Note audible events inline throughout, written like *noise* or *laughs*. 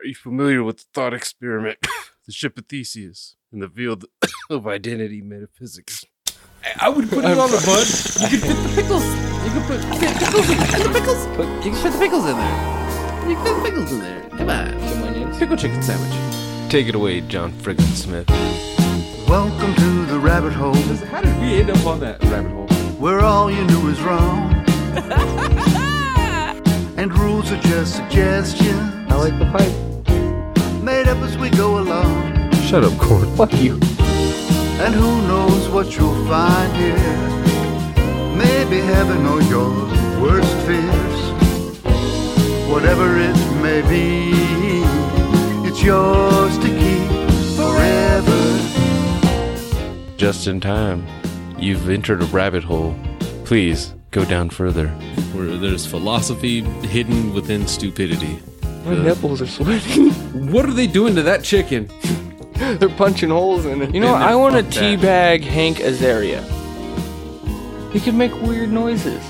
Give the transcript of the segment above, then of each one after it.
Are you familiar with the thought experiment, *laughs* the ship of Theseus, in the field *coughs* of identity metaphysics? I would put it on the bud. You can fit the pickles. You can put fit pickles in, in the pickles. Put, you can fit the pickles in there. You can fit the pickles in there. Come on. Some onions. Pickle chicken sandwich. Take it away, John Friggin Smith. Welcome to the rabbit hole, How did we end up on that rabbit hole? where all you knew is wrong. *laughs* and rules are just suggestions, I like the pipe. Made up as we go along. Shut up, Corn. Fuck you. And who knows what you'll find here? Maybe heaven or your worst fears. Whatever it may be, it's yours to keep forever. Just in time. You've entered a rabbit hole. Please go down further. Where there's philosophy hidden within stupidity. My nipples are sweating. *laughs* What are they doing to that chicken? *laughs* They're punching holes in it. You know, And I want to fuck that. teabag Hank Azaria. He can make weird noises.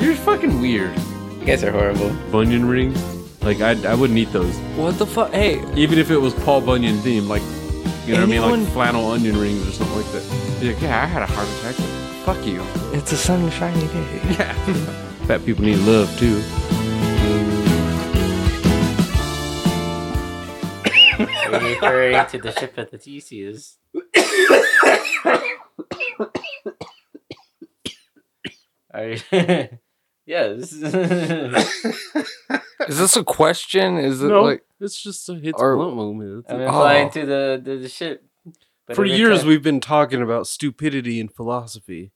You're fucking weird. You guys are horrible. Bunyan rings? Like I, I wouldn't eat those, What the fuck? Hey, even if it was Paul Bunyan themed. Like, you know what I mean? Anyone- Like flannel onion rings or something like that. Be like, yeah, I had a heart attack. Fuck you. it's a sunshiny day. *laughs* Yeah. Fat people need love too. Referring to the ship of the Theseus. Are you- *laughs* yes. *laughs* Is this a question? Is it No, like it's just a hits Or- blunt moment. I'm That's it. implying Oh. to the, the, the ship. But For years, time- we've been talking about stupidity and philosophy.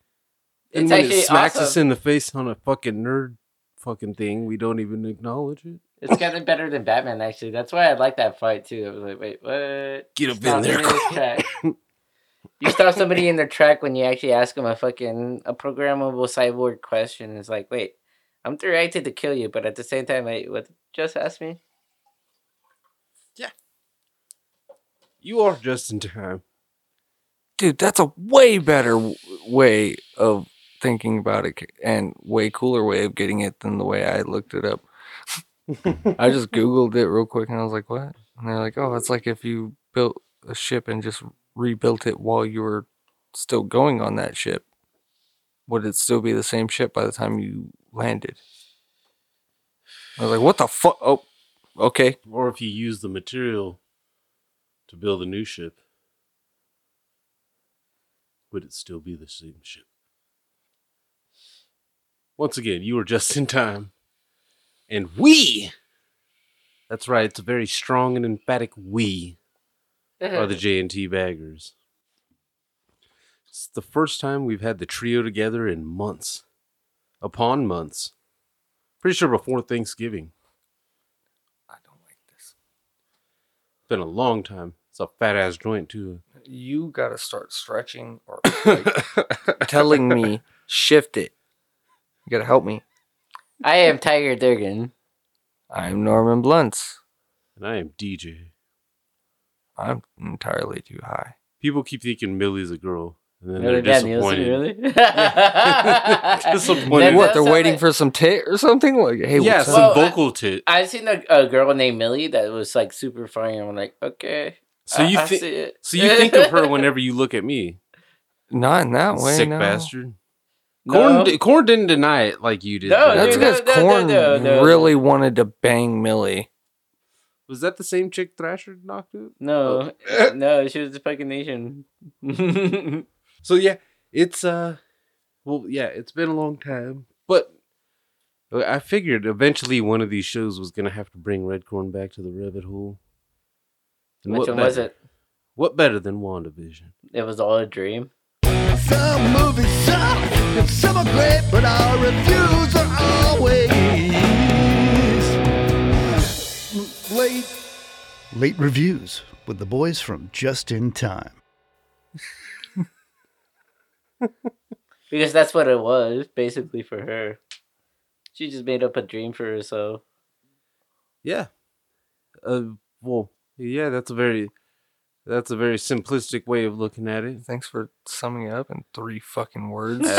And It's when it smacks us in the face on a fucking nerd fucking thing, we don't even acknowledge it. It's gotten better than Batman, actually. That's why I like that fight too. I was like, wait, what? Get up Stop in there. this track. you stop somebody in their track when you actually ask them a fucking a programmable cyborg question. It's like, wait, I'm directed to kill you, but at the same time, wait, what? Just ask me. Yeah. You are just in time. dude, that's a way better w- way of thinking about it and way cooler way of getting it than the way I looked it up. I just Googled it real quick and I was like, what? And they're like, oh, it's like if you built a ship and just rebuilt it while you were still going on that ship, would it still be the same ship by the time you landed? I was like, what the fuck? Oh, okay. Or if you use the material to build a new ship, would it still be the same ship? Once again, you were just in time. And we, that's right, it's a very strong and emphatic we, are the uh-huh. J&T baggers. It's the first time we've had the trio together in months. Upon months. Pretty sure before Thanksgiving. I don't like this. It's been a long time. It's a fat ass joint too. You got to start stretching or like, *laughs* telling me shift it. You got to help me. I am Tiger Durgan. I'm Norman Blunts. and I am DJ. I'm entirely too high. People keep thinking Millie's a girl, and then they're Dan disappointed. really? *laughs* *laughs* Disappointed. That what? does They're sound waiting like- for some tit or something? Like, hey, yeah, what's some up? Well, I- vocal tit. I've seen a, a girl named Millie that was like super funny. and I'm like, okay. So I- you I think? see it. So you think of her *laughs* whenever you look at me, Not in that way. sick no. bastard. No. Corn, di- Corn didn't deny it like you did. No, though. That's because no, no, Corn no, no. really wanted to bang Millie. Was that the same chick Thrasher knocked out? No, no, she was the fucking nation. *laughs* So yeah, it's uh, well, yeah, it's been a long time, but I figured eventually one of these shows was gonna have to bring Redcorn back to the rabbit hole. And Which what one was it? What better than WandaVision? It was all a dream. Some movies suck, and some are great, but our reviews are always late. Late reviews with the boys from Just in Time. *laughs* Because that's what it was, basically, for her. She just made up a dream for herself. Yeah. Uh, well, yeah, that's a very, that's a very simplistic way of looking at it. Thanks for summing it up in three fucking words. *laughs*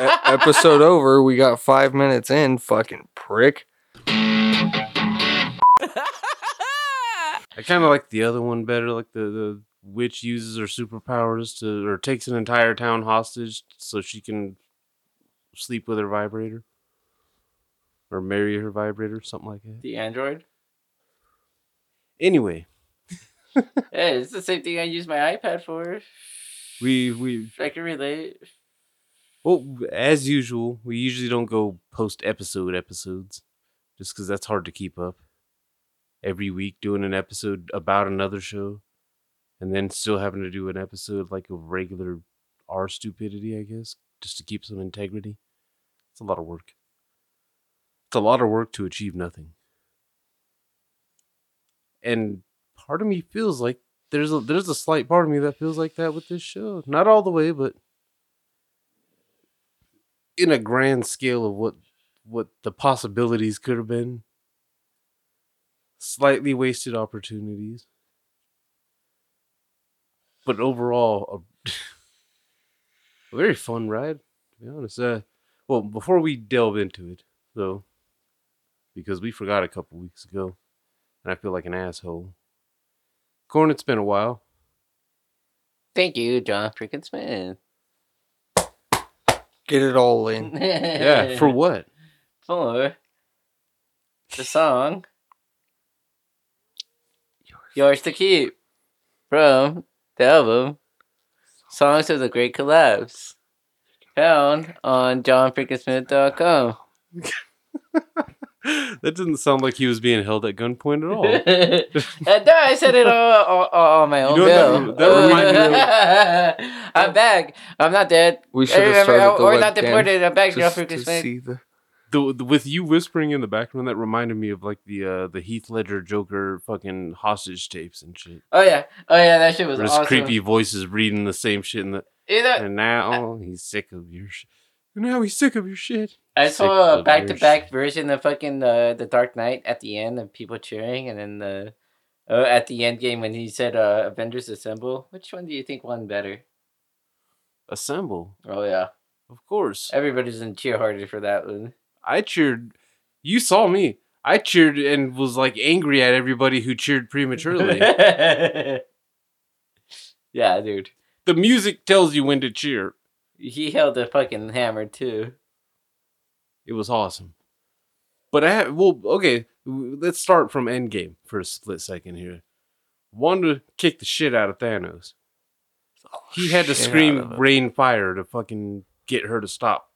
E- episode over. We got five minutes in. Fucking prick. I kind of like the other one better. Like the the witch uses her superpowers to, or takes an entire town hostage so she can sleep with her vibrator, or marry her vibrator, something like that. The Android. Anyway, *laughs* Hey, it's the same thing I use my iPad for. we we I can relate. well as usual we usually don't go post episode episodes, just because that's hard to keep up. Every week doing an episode about another show, and then still having to do an episode like a regular our stupidity, I guess, just to keep some integrity. It's a lot of work. It's a lot of work to achieve nothing. And part of me feels like there's a there's a slight part of me that feels like that with this show. Not all the way, but in a grand scale of what what the possibilities could have been. Slightly wasted opportunities. But overall, a, a *laughs* very fun ride, to be honest. Uh, well, before we delve into it, though, because we forgot a couple weeks ago, and I feel like an asshole. Corn, it's been a while. Thank you, John freaking Smith. Get it all in. *laughs* Yeah, for what? for the song Yours to Keep from the album Songs of the Great Collapse found on johnfreakinsmith.com. *laughs* *laughs* that didn't sound like he was being held at gunpoint at all. and *laughs* no, I said it all, all, all on my own know that- that reminded me *laughs* I'm back. I'm not dead. We should have Remember, started the or webcam not deported. I'm back, John just to see the. the, the- with you whispering in the background, that reminded me of like the uh, the Heath Ledger Joker fucking hostage tapes and shit. Oh yeah, oh yeah, that shit was There's awesome. creepy voices reading the same shit, in the, You know, and now he's sick of your shit. Now he's sick of your shit. I saw a back to back version of fucking uh, the Dark Knight at the end of people cheering, and then the uh, at the end game when he said uh, Avengers Assemble. Which one do you think won better? Assemble, Oh yeah, of course. everybody's in cheer harder for that one. I cheered. You saw me. I cheered and was like angry at everybody who cheered prematurely. *laughs* yeah, dude. the music tells you when to cheer. He held the fucking hammer too. It was awesome. But I have, well, okay, let's start from Endgame for a split second here. Wanda kicked the shit out of Thanos. Oh, he had to scream rain fire to fucking get her to stop.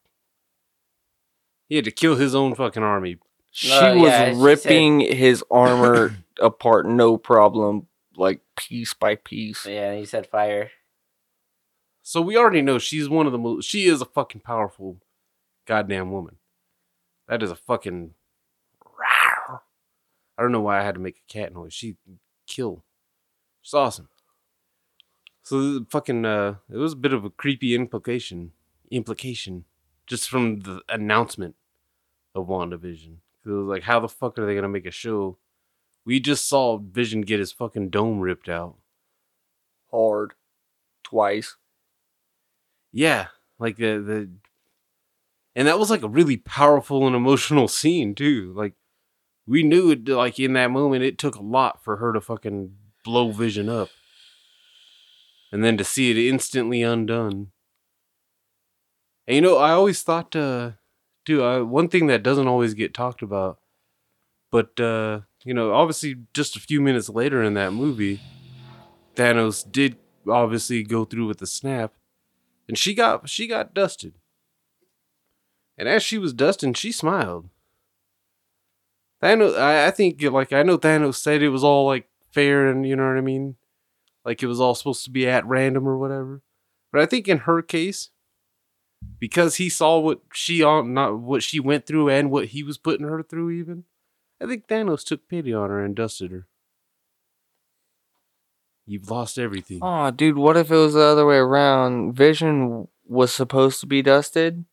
He had to kill his own fucking army. She Oh, was yeah, she ripping his armor *coughs* apart, no problem, like piece by piece. Yeah, he said fire. So we already know she's one of the most. She is a fucking powerful, goddamn woman. That is a fucking. I don't know why I had to make a cat noise. She kill. She's awesome. So fucking uh, it was a bit of a creepy implication, implication, just from the announcement of WandaVision. It was like, how the fuck are they gonna make a show? We just saw Vision get his fucking dome ripped out. Hard. Twice. Yeah, like the the, and that was like a really powerful and emotional scene too. Like we knew it, like in that moment, it took a lot for her to fucking blow Vision up, and then to see it instantly undone. And you know, I always thought, uh, too, I, one thing that doesn't always get talked about, but uh, you know, obviously, just a few minutes later in that movie, Thanos did obviously go through with the snap and she got she got dusted. And as she was dusting, she smiled. Thanos, I, I think like I know Thanos said it was all like fair and you know what I mean, like it was all supposed to be at random or whatever. But I think in her case, because he saw what she on not what she went through and what he was putting her through, even I think Thanos took pity on her and dusted her. You've lost everything. Oh, dude, what if it was the other way around? Vision was supposed to be dusted?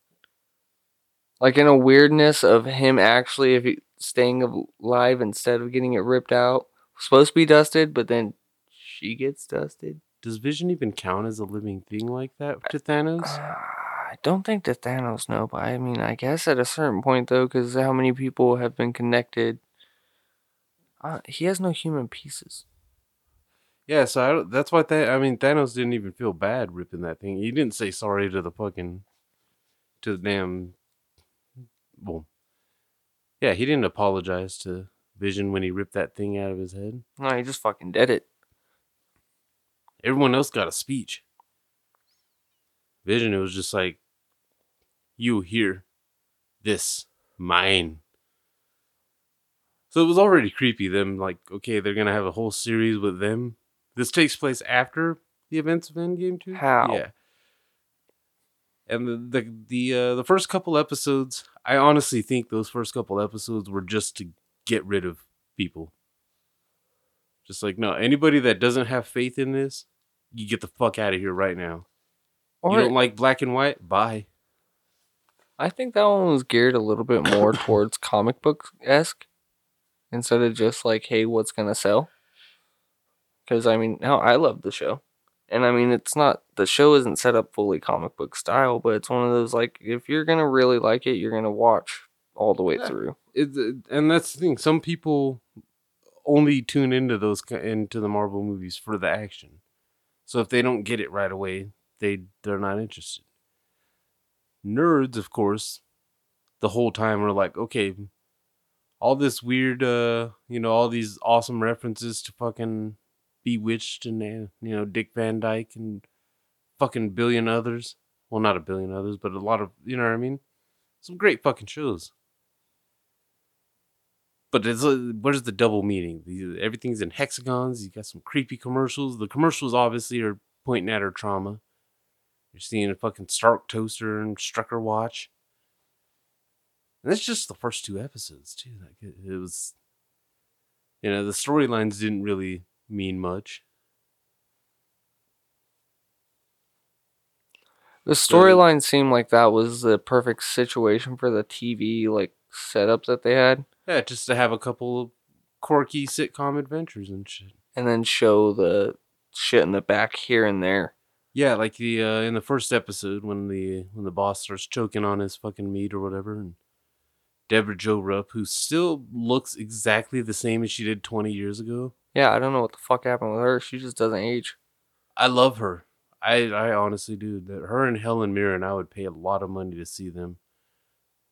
Like in a weirdness of him actually if he staying alive instead of getting it ripped out. Supposed to be dusted, but then she gets dusted. Does Vision even count as a living thing like that to Thanos? I don't think that Thanos know, but I mean, I guess at a certain point though, because how many people have been connected? Uh, he has no human pieces. Yeah, so that's why that I mean Thanos didn't even feel bad ripping that thing. He didn't say sorry to the fucking to the damn well Yeah, he didn't apologize to Vision when he ripped that thing out of his head. No, he just fucking did it. Everyone else got a speech. Vision, it was just like you here. This mine. So it was already creepy. Them like, okay, they're gonna have a whole series with them. This takes place after the events of Endgame two. How? Yeah. And the the the uh, the first couple episodes, I honestly think those first couple episodes were just to get rid of people. Just like no, anybody that doesn't have faith in this, you get the fuck out of here right now. Or you don't like black and white? Bye. I think that one was geared a little bit more *coughs* towards comic book esque instead of just like, hey, what's gonna sell? Because I mean, now I love the show, and I mean, it's not the show isn't set up fully comic book style, but it's one of those like, if you're gonna really like it, you're gonna watch all the way Yeah. through. It, and that's the thing. Some people only tune into those into the Marvel movies for the action. So if they don't get it right away, they they're not interested. Nerds, of course, the whole time are like, okay, all this weird, uh, you know, all these awesome references to fucking Bewitched and uh, you know Dick Van Dyke and fucking billion others. Well, not a billion others, but a lot of you know what I mean. Some great fucking shows. But it's uh, what is the double meaning? Everything's in hexagons. You got some creepy commercials. The commercials obviously are pointing at her trauma. You're seeing a fucking Stark toaster and Strucker watch. And that's just the first two episodes too. Like it, it was, you know, the storylines didn't really mean much. The storyline seemed like that was the perfect situation for the TV like setup that they had, Yeah, just to have a couple of quirky sitcom adventures and shit. and then show the shit in the back here and there. Yeah, like the uh, in the first episode when the when the boss starts choking on his fucking meat or whatever, and Debra Jo Rupp, who still looks exactly the same as she did twenty years ago. Yeah, I don't know what the fuck happened with her. She just doesn't age. I love her. I I honestly do. That her and Helen Mirren, I would pay a lot of money to see them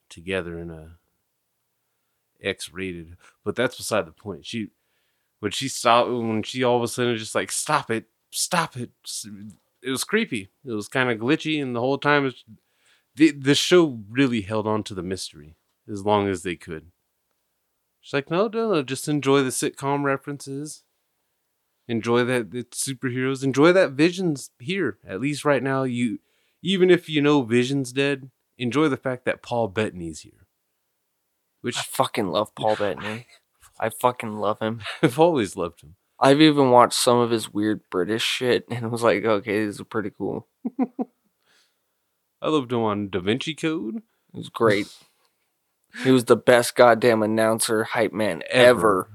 together in a X rated. But that's beside the point. She when she stopped when she all of a sudden just like stop it, stop it. It was creepy. It was kind of glitchy, and the whole time it's, the the show really held on to the mystery as long as they could. She's like, no, no, no, just enjoy the sitcom references enjoy that it's superheroes enjoy that vision's here at least right now you even if you know vision's dead enjoy the fact that paul bettany's here which I fucking love *laughs* Paul Bettany. I fucking love him. i've always loved him I've even watched some of his weird British shit and was like, okay, this is pretty cool. *laughs* i loved him on da vinci code It was great. *laughs* he was the best goddamn announcer hype man ever.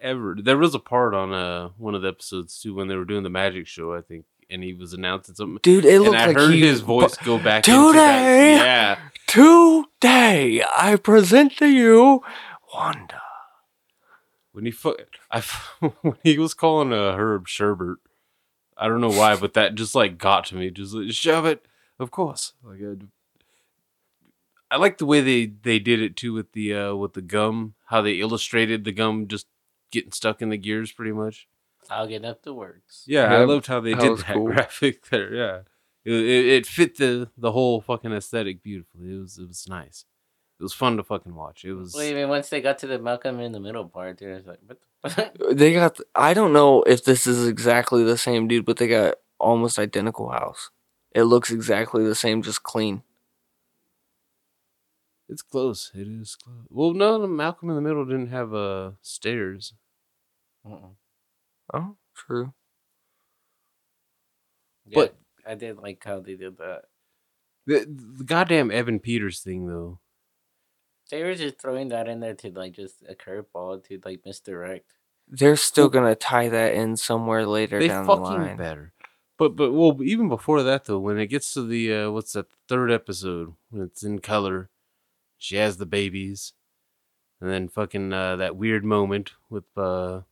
ever there was a part on uh one of the episodes too when they were doing the magic show i think and he was announcing something Dude, it and looked i like heard he his voice go back Today! yeah Today, I present to you Wanda. when he fu- I *laughs* when he was calling uh, Herb Sherbert, I don't know why, but that just like got to me. Just like, shove it, of course. Like I, I like the way they they did it too with the uh with the gum, how they illustrated the gum just getting stuck in the gears, pretty much. I'll get up the works. Yeah, I loved how they that did that *laughs* cool. graphic there. Yeah, it, it, it fit the the whole fucking aesthetic beautifully. It was it was nice. It was fun to fucking watch. It was. Well, even once they got to the Malcolm in the Middle part, there was like, what the fuck? They got, I don't know if this is exactly the same dude, but they got almost identical house. It looks exactly the same, just clean. It's close. It is close. Well, no, Malcolm in the Middle didn't have uh stairs. Mm-mm. Oh, true. Yeah, But- I did like how they did that. The, the goddamn Evan Peters thing, though. They were just throwing that in there to like just a curveball to like misdirect. They're still gonna tie that in somewhere later They down the line. better. But but well, even before that though, when it gets to the uh, what's that third episode when it's in color, she has the babies, and then fucking uh, that weird moment with uh,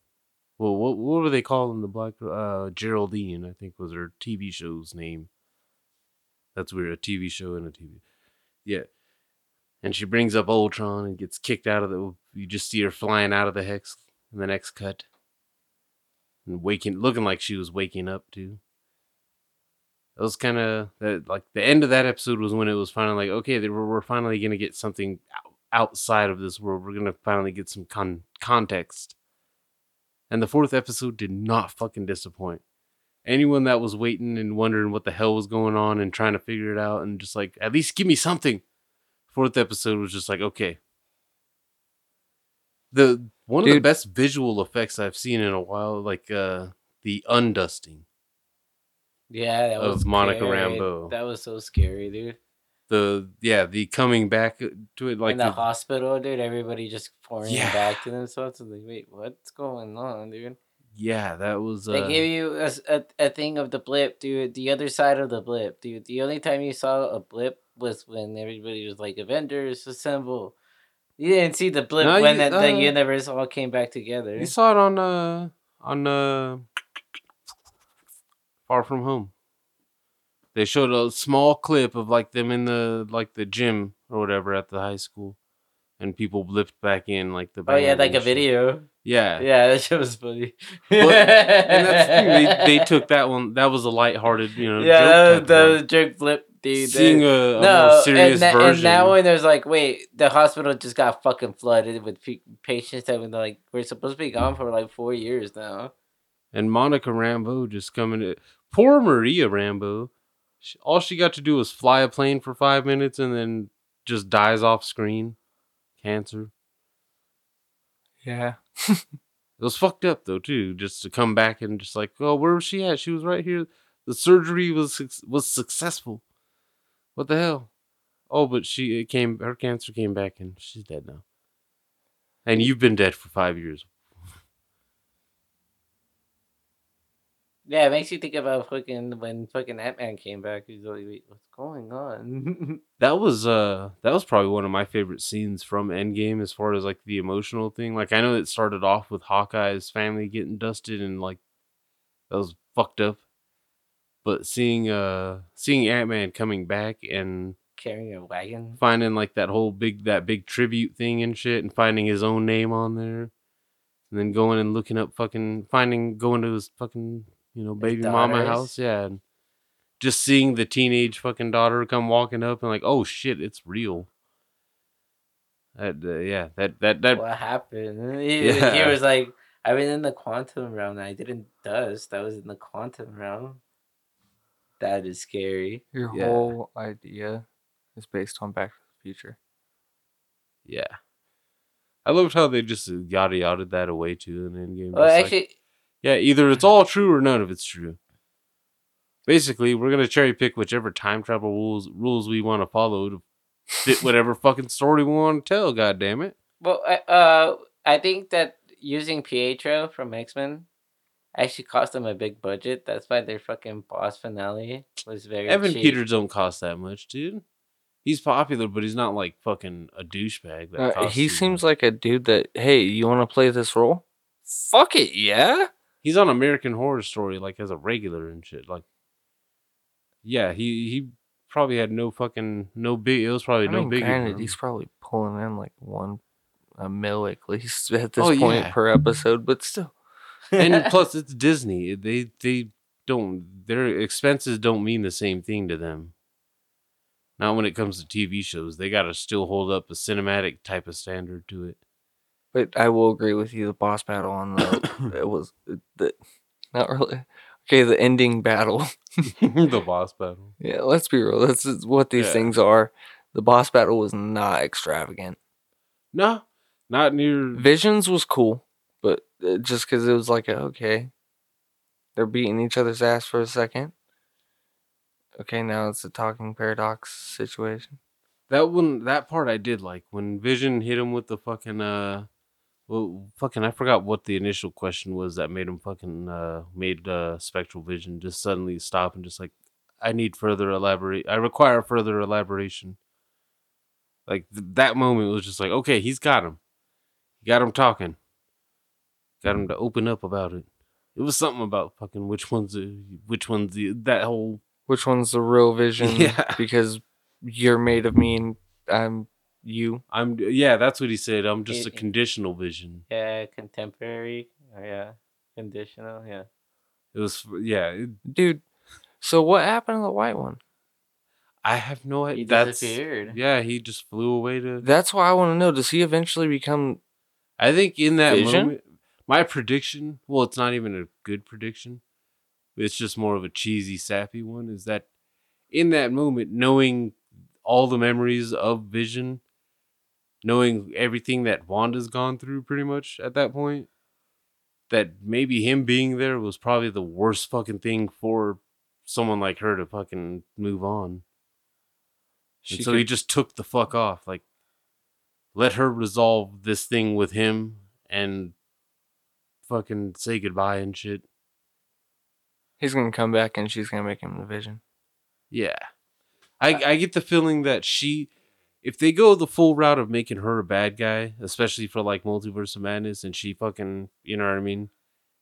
Well, what what were they calling the black uh Geraldine? I think was her TV show's name. That's weird. A TV show and a TV. Yeah. And she brings up Ultron and gets kicked out of the. You just see her flying out of the hex in the next cut, and waking, looking like she was waking up too. It was kind of like the end of that episode was when it was finally like okay, they were, we're finally gonna get something outside of this world. We're gonna finally get some con- context. And the fourth episode did not fucking disappoint. Anyone that was waiting and wondering what the hell was going on and trying to figure it out and just like at least give me something. Fourth episode was just like okay. The one of the best visual effects I've seen in a while, like uh the undusting. Yeah, that Of was Monica scary. Rambeau. That was so scary, dude. The yeah, the coming back to it like in the, the- hospital, dude, everybody just pouring Yeah. back to themselves. I'm like, wait, what's going on, dude? yeah, that was uh, They gave you a a thing of the blip, dude. The other side of the blip, dude. The only time you saw a blip was when everybody was like, Avengers assemble. You didn't see the blip No, when you- that, uh, the universe all came back together. You saw it on uh on uh Far From Home. They showed a small clip of like them in the like the gym or whatever at the high school, and people blipped back in like the. oh yeah, like a video. Yeah, Yeah, that shit was funny. But- and that's the thing, they, *laughs* they took that one. That was a lighthearted, you know. yeah, joke that was, type that one. was jerk flip, dude. Seeing a, a no, more serious and, that, and version. that one, there's like, wait, the hospital just got fucking flooded with pe- patients that were like, we're supposed to be gone mm. for like four years now. And Monica Rambeau just coming to poor Maria Rambeau. She, all she got to do was fly a plane for five minutes and then just dies off screen. Cancer. Yeah. *laughs* It was fucked up though too, just to come back and just like, oh, where was she at? She was right here. The surgery was was successful. What the hell? Oh, but she it came. Her cancer came back and she's dead now. And you've been dead for five years. Yeah, it makes you think about fucking when fucking Ant Man came back. He's like, wait, what's going on? *laughs* That was uh that was probably one of my favorite scenes from Endgame as far as like the emotional thing. Like I know it started off with Hawkeye's family getting dusted and like that was fucked up. But seeing uh seeing Ant Man coming back and Carrying a wagon. finding like that whole big that big tribute thing and shit and finding his own name on there. And then going and looking up fucking finding going to his fucking, you know, baby mama house. Yeah. And just seeing the teenage fucking daughter come walking up and like, oh shit, it's real. That uh, yeah, that that that What happened? He, he was like, I've been in the quantum realm. and I didn't dust. I was in the quantum realm. That is scary. Your Yeah. whole idea is based on Back to the Future. yeah. I loved how they just yada yada that away too in Endgame. Well, Just like, actually, Yeah, either it's all true or none of it's true. Basically, we're gonna cherry pick whichever time travel rules rules we want to follow to fit whatever fucking story we want to tell. God damn it! well, I- uh, I think that using Pietro from X Men actually cost them a big budget. That's why their fucking boss finale was very Evan cheap. Peters don't cost that much, dude. He's popular, but he's not like fucking a douchebag. That Uh, costs he seems much. like a dude that, hey, you want to play this role? Fuck it, yeah. He's on American Horror Story like as a regular and shit. Like, yeah, he he probably had no fucking no big. It was probably I no mean, big. granted, he's probably pulling in like one a mil at least at this Oh, point yeah. per episode, but still. and *laughs* plus it's Disney. They they don't their expenses don't mean the same thing to them. Not when it comes to TV shows. They gotta still hold up a cinematic type of standard to it. But I will agree with you. The boss battle on the it was the not really okay. The ending battle. *laughs* the boss battle. yeah, let's be real. That's is what these Yeah. things are. The boss battle was not extravagant. No, not near. Visions was cool, but uh, just because it was like a, okay, they're beating each other's ass for a second. Okay, now it's a talking paradox situation. That one, that part I did like when Vision hit him with the fucking uh, well, fucking I forgot what the initial question was that made him fucking uh made uh Spectral Vision just suddenly stop and just like I need further elaborate. I require further elaboration. Like th- that moment was just like okay, he's got him, he got him talking. got him to open up about it. It was something about fucking which one's the, which one's the that whole Which one's the real vision? *laughs* Yeah. Because you're made of me and I'm you. I'm yeah, that's what he said. I'm just a conditional vision. Yeah, contemporary. Oh, yeah, conditional. Yeah. It was yeah. It, Dude, so what happened to the white one? I have no He idea. That's disappeared. yeah. He just flew away to. That's why I want to know. Does he eventually become I think in that Vision? moment, my prediction. Well, it's not even a good prediction. It's just more of a cheesy, sappy one. Is that in that moment, knowing all the memories of Vision, knowing everything that Wanda's gone through, pretty much at that point, that maybe him being there was probably the worst fucking thing for someone like her to fucking move on. she And so could- he just took the fuck off. Like, let her resolve this thing with him and fucking say goodbye and shit. he's gonna come back and she's gonna make him the vision? Yeah. I, I get the feeling that she, if they go the full route of making her a bad guy, especially for like Multiverse of Madness, and she fucking, you know what I mean,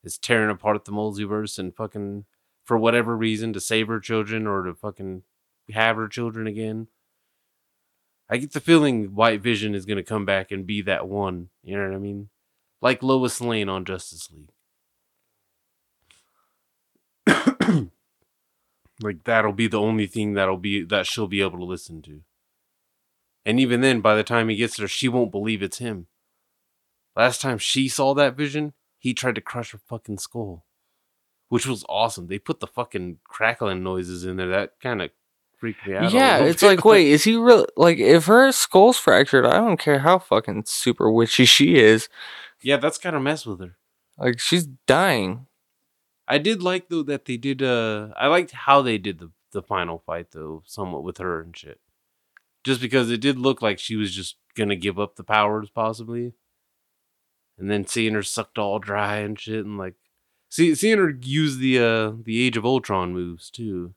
is tearing apart the multiverse and fucking, for whatever reason, to save her children or to fucking have her children again. I get the feeling White Vision is going to come back and be that one. You know what I mean? Like Lois Lane on Justice League. *coughs* like that'll be the only thing that'll be that she'll be able to listen to. And even then, by the time he gets there, she won't believe it's him. Last time she saw that vision, he tried to crush her fucking skull, which was awesome. They put the fucking crackling noises in there. That kind of freaked me out. Yeah, it's like, wait, is he real? Like, if her skull's fractured, I don't care how fucking super witchy she is. yeah, that's kind of mess with her. Like, she's dying. I did like though that they did. uh I liked how they did the the final fight though, somewhat with her and shit. Just because it did look like she was just gonna give up the powers possibly, and then seeing her sucked all dry and shit, and like see seeing her use the uh the Age of Ultron moves too,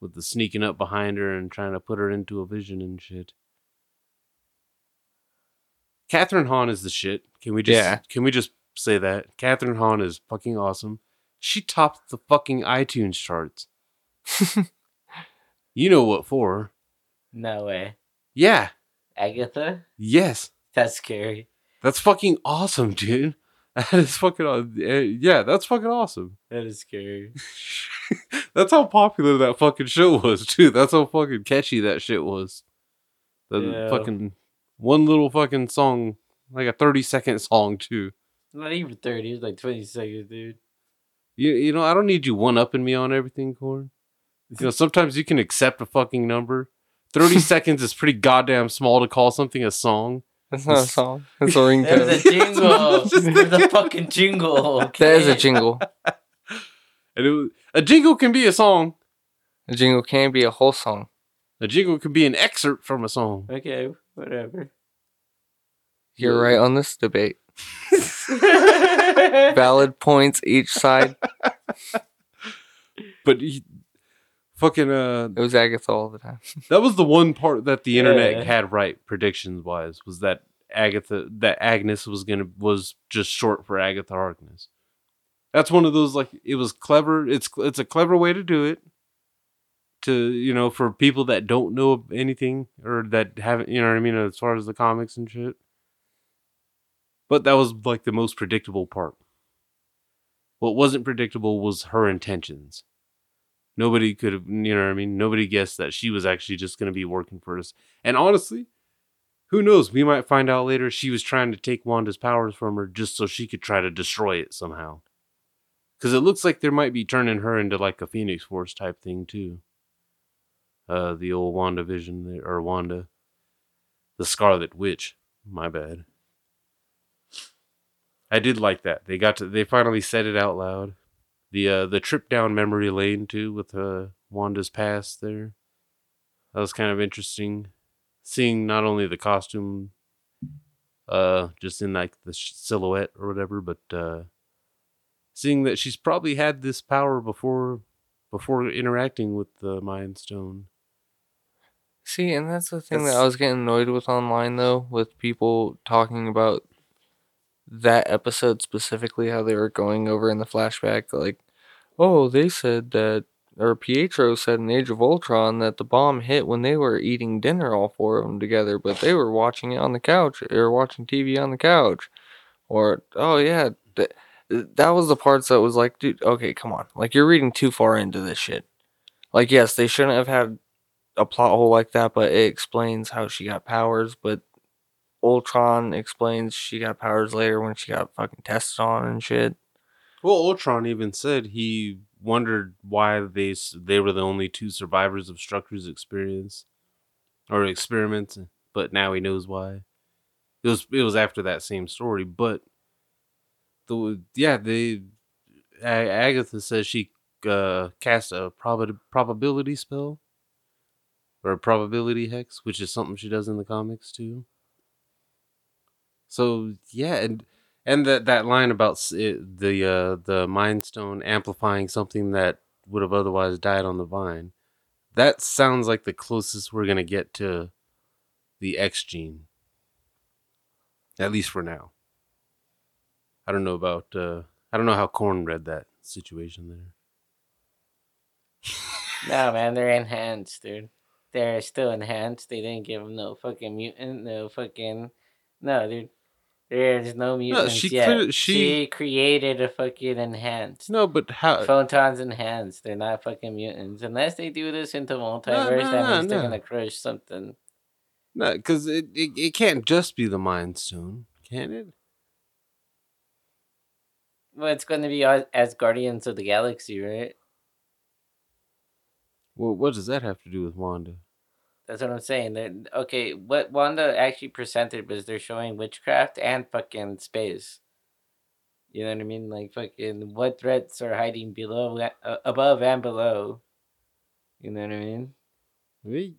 with the sneaking up behind her and trying to put her into a vision and shit. Kathryn Hahn is the shit. Can we just Yeah. can we just say that Kathryn Hahn is fucking awesome? She topped the fucking iTunes charts. *laughs* you know what for? No way. Yeah. Agatha? Yes. That's scary. That's fucking awesome, dude. *laughs* That is fucking eh, yeah. That's fucking awesome. That is scary. *laughs* that's how popular that fucking show was too. That's how fucking catchy that shit was. The Yeah. fucking one little fucking song, like a thirty second song too. Not even 30. It was like 20 seconds, dude. You you know I don't need you one upping me on everything, Corn. You *laughs* know sometimes you can accept a fucking number. Thirty seconds is pretty goddamn small to call something a song. That's not a song. That's a That was a jingle. *laughs* It was a fucking jingle. *laughs* That is a jingle. *laughs* And it was, a jingle can be a song. A jingle can be a whole song. A jingle can be an excerpt from a song. Okay, whatever. You're right on this debate. Valid points each side. But he, fucking uh, It was Agatha all the time. *laughs* that was the one part that the internet Yeah. had right predictions wise was that Agatha that Agnes was gonna was just short for Agatha Harkness. That's one of those like it was clever. It's it's a clever way to do it. To you know, for people that don't know anything or that haven't, you know what I mean, as far as the comics and shit. But that was like the most predictable part. What wasn't predictable was her intentions. Nobody could have, you know what I mean? Nobody guessed that she was actually just going to be working for us. And honestly, who knows? We might find out later she was trying to take Wanda's powers from her just so she could try to destroy it somehow. Because it looks like there might be turning her into like a Phoenix Force type thing too. Uh, the old Wanda Vision or Wanda, the Scarlet Witch. My bad. I did like that. They got to. They finally said it out loud. The uh, the trip down memory lane too with uh, Wanda's past there. That was kind of interesting, seeing not only the costume, uh, just in like the sh- silhouette or whatever, but uh, seeing that she's probably had this power before, before interacting with the Mind Stone. See, and that's the thing that I was getting annoyed with online though, with people talking about that episode specifically, how they were going over in the flashback, like, oh, they said that, or Pietro said in Age of Ultron that the bomb hit when they were eating dinner, all four of them together, but they were watching it on the couch, or watching TV on the couch. Or, oh, yeah, th- that was the parts that was like, dude, okay, come on. Like, you're reading too far into this shit. Like, yes, they shouldn't have had a plot hole like that, but it explains how she got powers, but Ultron explains she got powers later when she got fucking tested on and shit. Well, Ultron even said he wondered why they they were the only two survivors of Strucker's experience or experiments, but now he knows why. It was it was after that same story, but the yeah they Agatha says she uh, cast a prob- probability spell or a probability hex, which is something she does in the comics too. So yeah, and and that that line about it, the uh, the Mind Stone amplifying something that would have otherwise died on the vine, that sounds like the closest we're gonna get to the X gene. At least for now. I don't know about uh, I don't know how Corn read that situation there. *laughs* No, man, they're enhanced, dude. They're still enhanced. They didn't give them no fucking mutant, no fucking. No, dude. There's no mutants she yet. clear- she... she- created a fucking enhanced. No, but how? Photons enhanced. They're not fucking mutants. Unless they do this into multiverse, no, that no, means they're no. gonna crush something. No, because it, it it can't just be the Mind Stone, can it? Well, it's gonna be as, as Guardians of the Galaxy, right? Well, what does that have to do with Wanda? That's what I'm saying. They're, okay, what Wanda actually presented was they're showing witchcraft and fucking space. You know what I mean? Like fucking what threats are hiding below, uh, above and below. You know what I mean? We,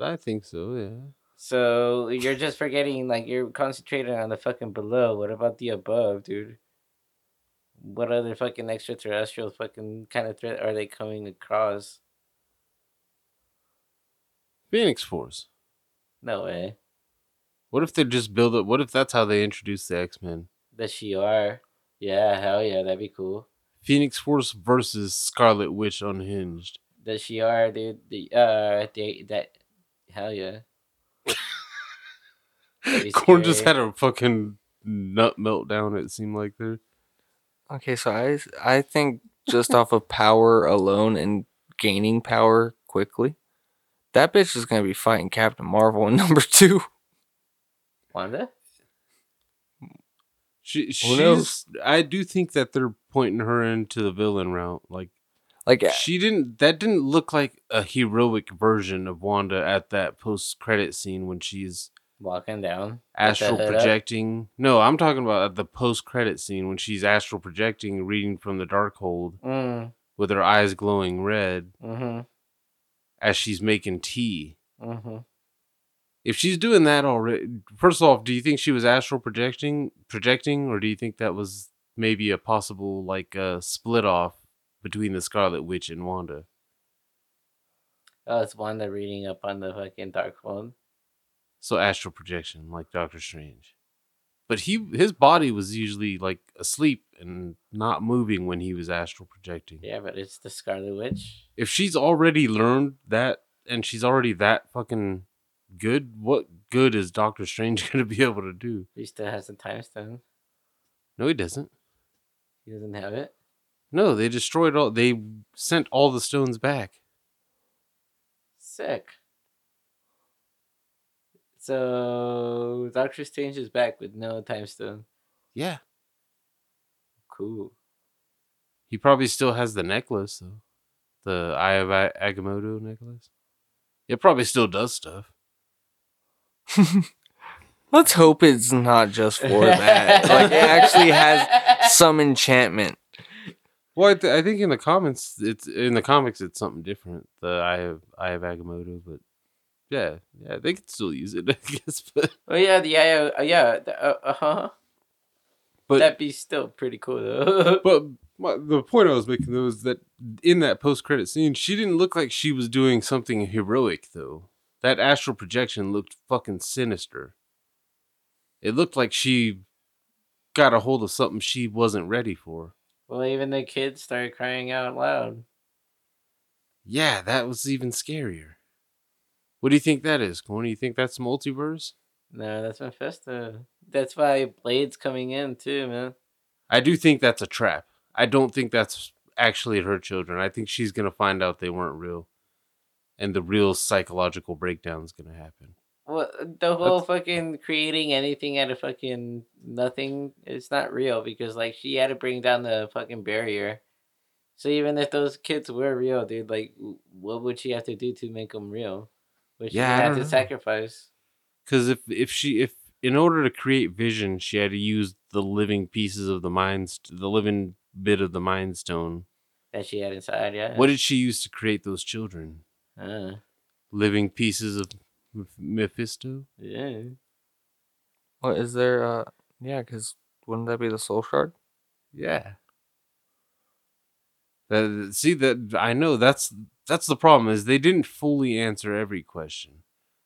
I think so. Yeah. So you're just forgetting, like you're concentrating on the fucking below. What about the above, dude? What other fucking extraterrestrial fucking kind of threat are they coming across? Phoenix Force. No way. What if they just build it? What if that's how they introduce the X Men? The Shi'ar. Yeah, hell yeah, that'd be cool. Phoenix Force versus Scarlet Witch Unhinged. The Shi'ar, dude. The uh, they that, hell yeah. Corn *laughs* just had a fucking nut meltdown. It seemed like there. Okay, so I I think just off of power alone and gaining power quickly, that bitch is gonna be fighting Captain Marvel in *laughs* number two. Wanda. She, Who knows? she's. I do think that they're pointing her into the villain route. Like Like she didn't. That didn't look like a heroic version of Wanda at that post credit scene when she's Walking down. astral hood up? projecting. No, I'm talking about the post credit scene when she's astral projecting, reading from the Darkhold Mm. with her eyes glowing red Mm-hmm. As she's making tea. Mm-hmm. If she's doing that already, first off, do you think she was astral projecting, projecting, or do you think that was maybe a possible like uh, split off between the Scarlet Witch and Wanda? Oh, it's Wanda reading up on the fucking Darkhold. So astral projection, like Doctor Strange. But he his body was usually like asleep and not moving when he was astral projecting. Yeah, but it's the Scarlet Witch. If she's already learned that and she's already that fucking good, what good is Doctor Strange *laughs* gonna be able to do? He still has the time stone. No, he doesn't. He doesn't have it. No, they destroyed all. They sent all the stones back. Sick. So Doctor Strange is back with no time stone. Yeah, Cool. he probably still has the necklace though, the Eye of A- Agamotto necklace. It probably still does stuff. *laughs* let's hope it's not just for that. like it actually has *laughs* some enchantment. Well, I, th- I think in the comments, it's in the comics, it's something different. The Eye of Eye of Agamotto, but yeah, yeah, they could still use it, *laughs* I guess. But Oh yeah, the yeah, uh, yeah, uh huh. but That'd be still pretty cool though. *laughs* But my, the point I was making though is that in that post credit scene, she didn't look like she was doing something heroic though. That astral projection looked fucking sinister. It looked like she got a hold of something she wasn't ready for. Well, even the kids started crying out loud. Yeah, that was even scarier. What do you think that is? Corn? Do you think that's multiverse? No, that's Mephisto. That's why Blade's coming in too, man. I do think that's a trap. I don't think that's actually her children. I think she's gonna find out they weren't real, and the real psychological breakdown's gonna happen. Well, the whole fucking creating anything out of fucking nothing is not real because like she had to bring down the fucking barrier. So even if those kids were real, dude, like what would she have to do to make them real? Would she Yeah, I to know. sacrifice? Because if if she if in order to create vision, she had to use the living pieces of the mind, st- the living bit of the mind stone. that she had inside. Yeah. What did she use to create those children? Uh, Living pieces of Meph- Mephisto. yeah. What is there? Uh, yeah, because wouldn't that be the soul shard? Yeah. That, see that I know that's that's the problem is they didn't fully answer every question.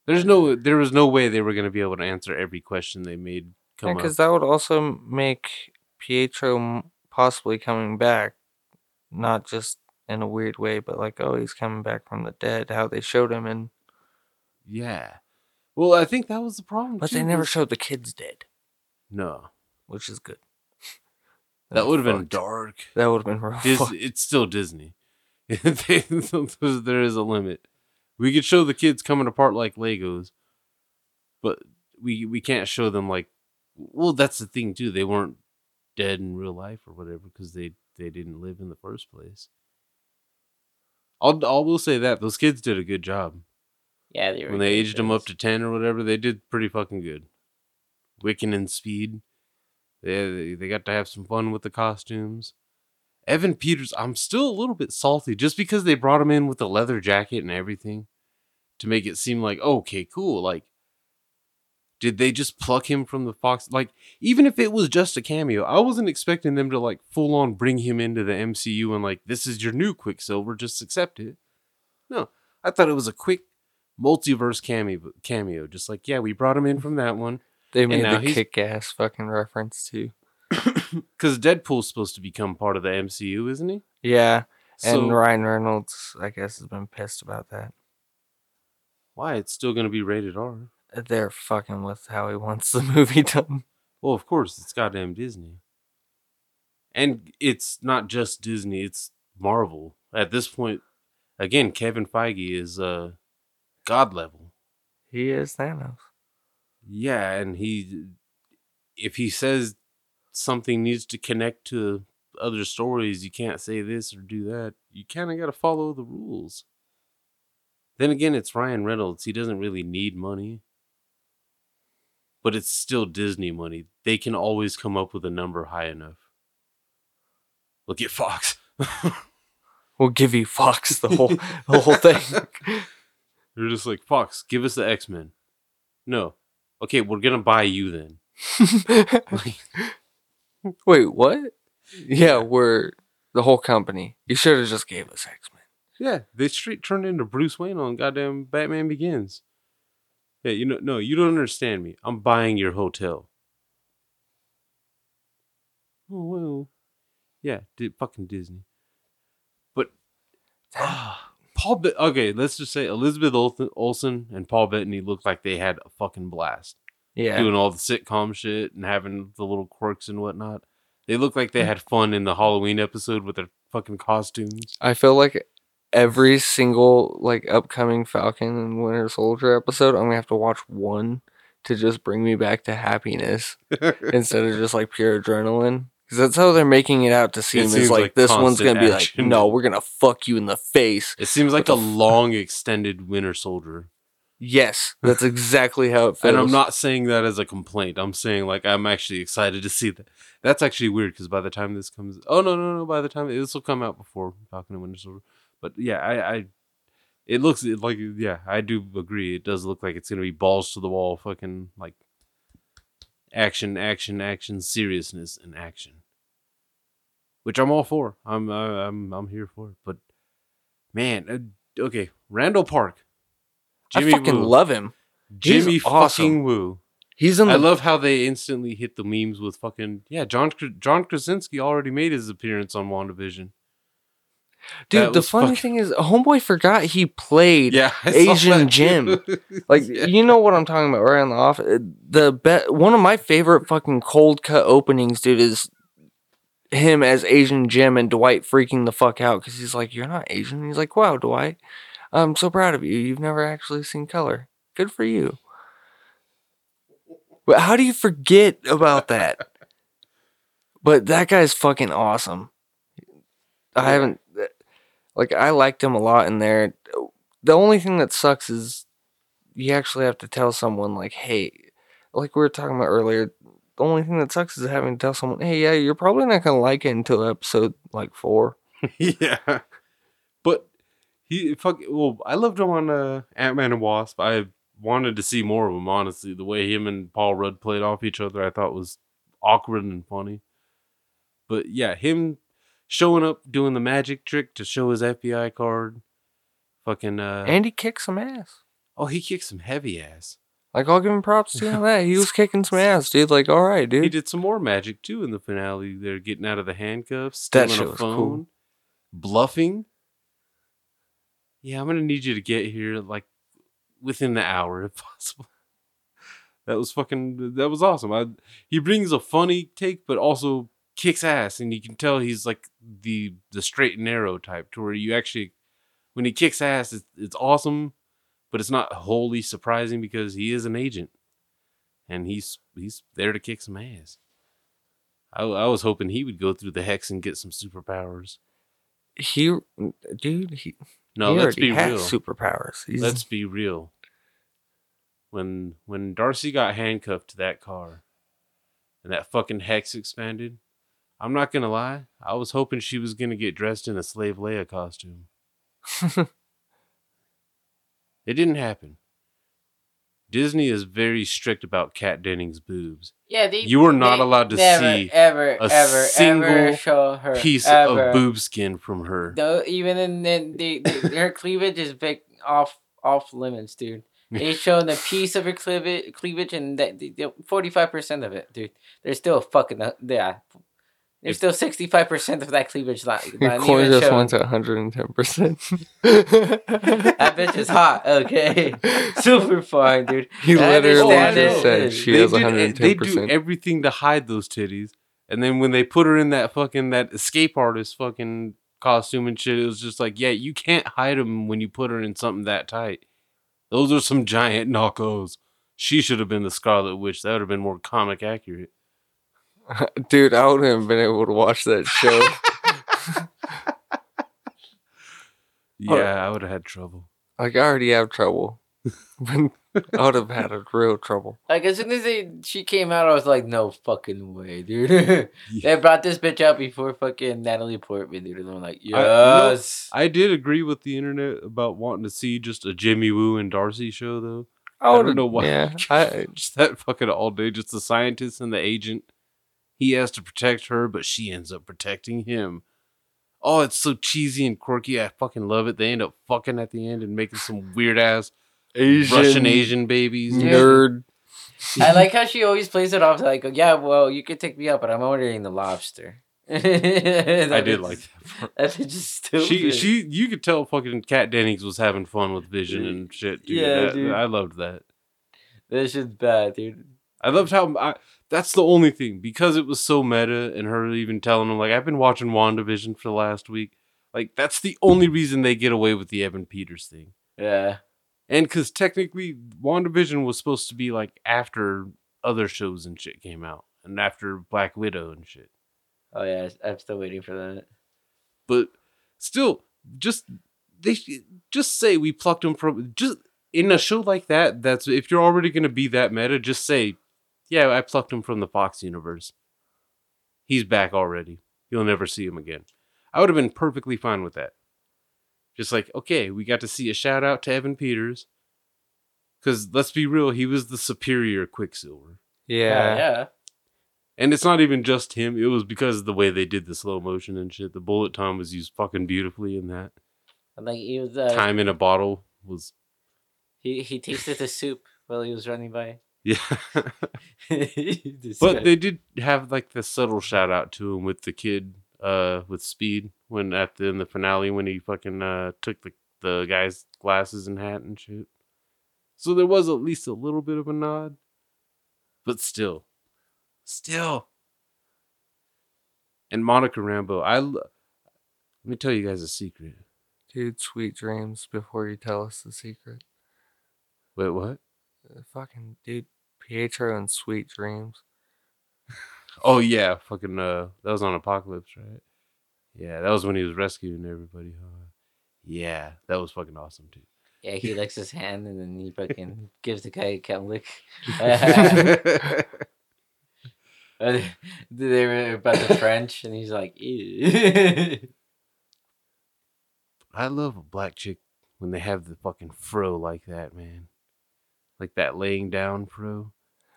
There's no mm. there was no way they were going to be able to answer every question they made come Yeah, because that would also make Pietro possibly coming back, not just in a weird way, but like, oh, he's coming back from the dead. How they showed him, and Yeah. Well, I think that was the problem. but too, they never showed the kids dead, No, which is good. *laughs* that would have been dark. That would have been real. Dis- it's still Disney. *laughs* There is a limit. We could show the kids coming apart like Legos, but we we can't show them like. Well, that's the thing too. They weren't dead in real life or whatever because they they didn't live in the first place. I'll I will say that those kids did a good job Yeah, they were when they aged them up to ten or whatever. They did pretty fucking good. Wiccan and Speed, they, they got to have some fun with the costumes. Evan Peters, I'm still a little bit salty just because they brought him in with the leather jacket and everything to make it seem like okay, cool. Like, did they just pluck him from the Fox? Like, even if it was just a cameo, I wasn't expecting them to like full on bring him into the MCU and like this is your new Quicksilver, just accept it. No, I thought it was a quick multiverse cameo. Cameo, just like yeah, we brought him in from that one They made the kick-ass fucking reference too. *coughs* because Deadpool's supposed to become part of the MCU, isn't he? Yeah, and So Ryan Reynolds, I guess, has been pissed about that. why it's still going to be rated R? They're fucking with how he wants the *laughs* movie done. Well, of course, it's goddamn Disney. And it's not just Disney, it's Marvel. At this point, again, Kevin Feige is uh god level. He is Thanos. Yeah, and he if he says something needs to connect to other stories, you can't say this or do that. You kind of got to follow the rules. Then again, it's Ryan Reynolds. He doesn't really need money. But it's still Disney money. They can always come up with a number high enough. Look at Fox. *laughs* We'll give you Fox the whole *laughs* the whole thing. *laughs* They're just like, Fox, give us the X Men. No. Okay, we're going to buy you then. Wait, what? Yeah, we're the whole company. You should have just gave us X Men. Yeah, they straight turned into Bruce Wayne on goddamn Batman Begins. Yeah, you know, no, you don't understand me. I'm buying your hotel. Oh well, yeah, di- fucking Disney. But ah, Paul, Bet- okay, let's just say Elizabeth Olsen, Olsen and Paul Bettany looked like they had a fucking blast Yeah, doing all the sitcom shit and having the little quirks and whatnot. They look like they mm. had fun in the Halloween episode with their fucking costumes. I feel like every single like upcoming Falcon and Winter Soldier episode, I'm gonna have to watch one to just bring me back to happiness *laughs* instead of just like pure adrenaline. Because that's how they're making it out to seem. Is like, like this one's gonna be like, no, we're gonna fuck you in the face. It seems like a long extended Winter Soldier. Yes, that's exactly how it feels. And I'm not saying that as a complaint. I'm saying like I'm actually excited to see that. That's actually weird because by the time this comes, oh no no no, by the time this will come out before Falcon and Winter Soldier. But yeah, I, I it looks like yeah, I do agree. It does look like it's gonna be balls to the wall, fucking like action, action, action, seriousness, and action. Which I'm all for. I'm I'm I'm here for it. But man, uh, okay, Randall Park. I fucking Woo. love him. he's Jimmy awesome. fucking Woo. He's in the I love how they instantly hit the memes with fucking yeah. John John Krasinski already made his appearance on WandaVision. dude. that The funny fucking- thing is, homeboy forgot he played Yeah, Asian Jim. *laughs* Like Yeah. you know what I'm talking about, right on the off. uh, The be- one of my favorite fucking cold cut openings, dude, is him as Asian Jim and Dwight freaking the fuck out because he's like, "You're not Asian." He's like, "Wow, Dwight, I'm so proud of you. You've never actually seen color. Good for you." But how do you forget about that? *laughs* But that guy's fucking awesome. I haven't uh, like I liked him a lot in there. The only thing that sucks is you actually have to tell someone like, hey, like we were talking about earlier. The only thing that sucks is having to tell someone, hey, yeah, you're probably not gonna like it until episode like four. *laughs* yeah, he fuck. Well, I loved him on uh, Ant Man and Wasp. I wanted to see more of him. Honestly, the way him and Paul Rudd played off each other, I thought was awkward and funny. But yeah, him showing up doing the magic trick to show his FBI card. Fucking uh And he kicked some ass. oh, he kicked some heavy ass. Like I'll give him props to that. He was kicking some ass, dude. Like, all right, dude. He did some more magic too in the finale. They're getting out of the handcuffs, That stealing a was phone, cool. bluffing. Yeah, I'm gonna need you to get here like within the hour if *laughs* possible. That was fucking. That was awesome. I, he brings a funny take, but also kicks ass, and you can tell he's like the the straight and narrow type, to where you actually, when he kicks ass, it's, it's awesome, but it's not wholly surprising because he is an agent, and he's he's there to kick some ass. I, I was hoping he would go through the hex and get some superpowers. He, dude, he, No, he let's be has real. superpowers. He's, Let's be real. When when Darcy got handcuffed to that car and that fucking hex expanded, I'm not gonna lie, I was hoping she was gonna get dressed in a slave Leia costume. *laughs* It didn't happen. Disney is very strict about Kat Dennings' boobs. Yeah, they, You were not allowed to never, see ever, a ever, single ever show her Piece ever. of boob skin from her. No, even in, in the, the her cleavage is big off off limits, dude. They *laughs* showed a piece of her cleavage, cleavage and that forty five percent of it, dude. There's still fucking yeah. There's If- still sixty five percent of that cleavage line. Your not coin just shown. went to 110. percent *laughs* That bitch is hot. Okay, *laughs* super fine, dude. He I literally just said she they has did- 110. They do percent everything to hide those titties, and then when they put her in that fucking that escape artist fucking costume and shit, it was just like, yeah, you can't hide them when you put her in something that tight. Those are some giant *laughs* knockos. She should have been the Scarlet Witch. That would have been more comic accurate. *laughs* Dude, I wouldn't have been able to watch that show. *laughs* Yeah, I would have had trouble. like I already have trouble. *laughs* I would have had a real trouble. Like as soon as they she came out, I was like, no fucking way, dude. they brought this bitch out before fucking Natalie Portman, dude. And I'm like, I- you know, yes. I did agree with the internet about wanting to see just a Jimmy Woo and Darcy show, though. I, I don't know why. Yeah, I, just that fucking all day, just the scientist and the agent. He has to protect her, but she ends up protecting him. Oh, it's so cheesy and quirky. I fucking love it. They end up fucking at the end and making some weird ass Asian Russian Asian babies. nerd. I like how she always plays it off like, yeah, well, you could take me out, but I'm ordering the lobster. *laughs* I did like that. *laughs* Part. That bitch stupid. She she you could tell fucking Kat Dennings was having fun with Vision and shit. Dude. Yeah, That- dude. I loved that. This shit's bad, dude. I loved how I, that's the only thing because it was so meta and her even telling him like I've been watching WandaVision for the last week. Like that's the only reason they get away with the Evan Peters thing. Yeah. And because technically WandaVision was supposed to be like after other shows and shit came out and after Black Widow and shit. Oh yeah, I'm still waiting for that. But still, just they just say we plucked him from just in a show like that. That's if you're already gonna be that meta, just say, yeah, I plucked him from the Fox universe. He's back already. You'll never see him again. I would have been perfectly fine with that. Just like, okay, we got to see a shout out to Evan Peters. Because let's be real, he was the superior Quicksilver. Yeah. yeah. And it's not even just him. It was because of the way they did the slow motion and shit. The bullet time was used fucking beautifully in that. And like he was uh, Time in a bottle was he he tasted the soup while he was running by. Yeah. *laughs* But guy- they did have like the subtle shout out to him with the kid uh with speed when at the in the finale when he fucking uh took the the guy's glasses and hat and shit. So there was at least a little bit of a nod. But still. Still. And Monica Rambeau, I l- let me tell you guys a secret. Dude, sweet dreams before you tell us the secret. Wait, what? Fucking dude, Pietro and Sweet Dreams. Oh yeah, fucking uh that was on Apocalypse, right? Yeah, that was when he was rescuing everybody, huh? Yeah, that was fucking awesome too. yeah, he licks his hand and then he fucking *laughs* gives the guy a cow lick. *laughs* *laughs* They were about the French, and he's like, Ew. I love a black chick when they have the fucking fro like that, man. Like that laying down fro.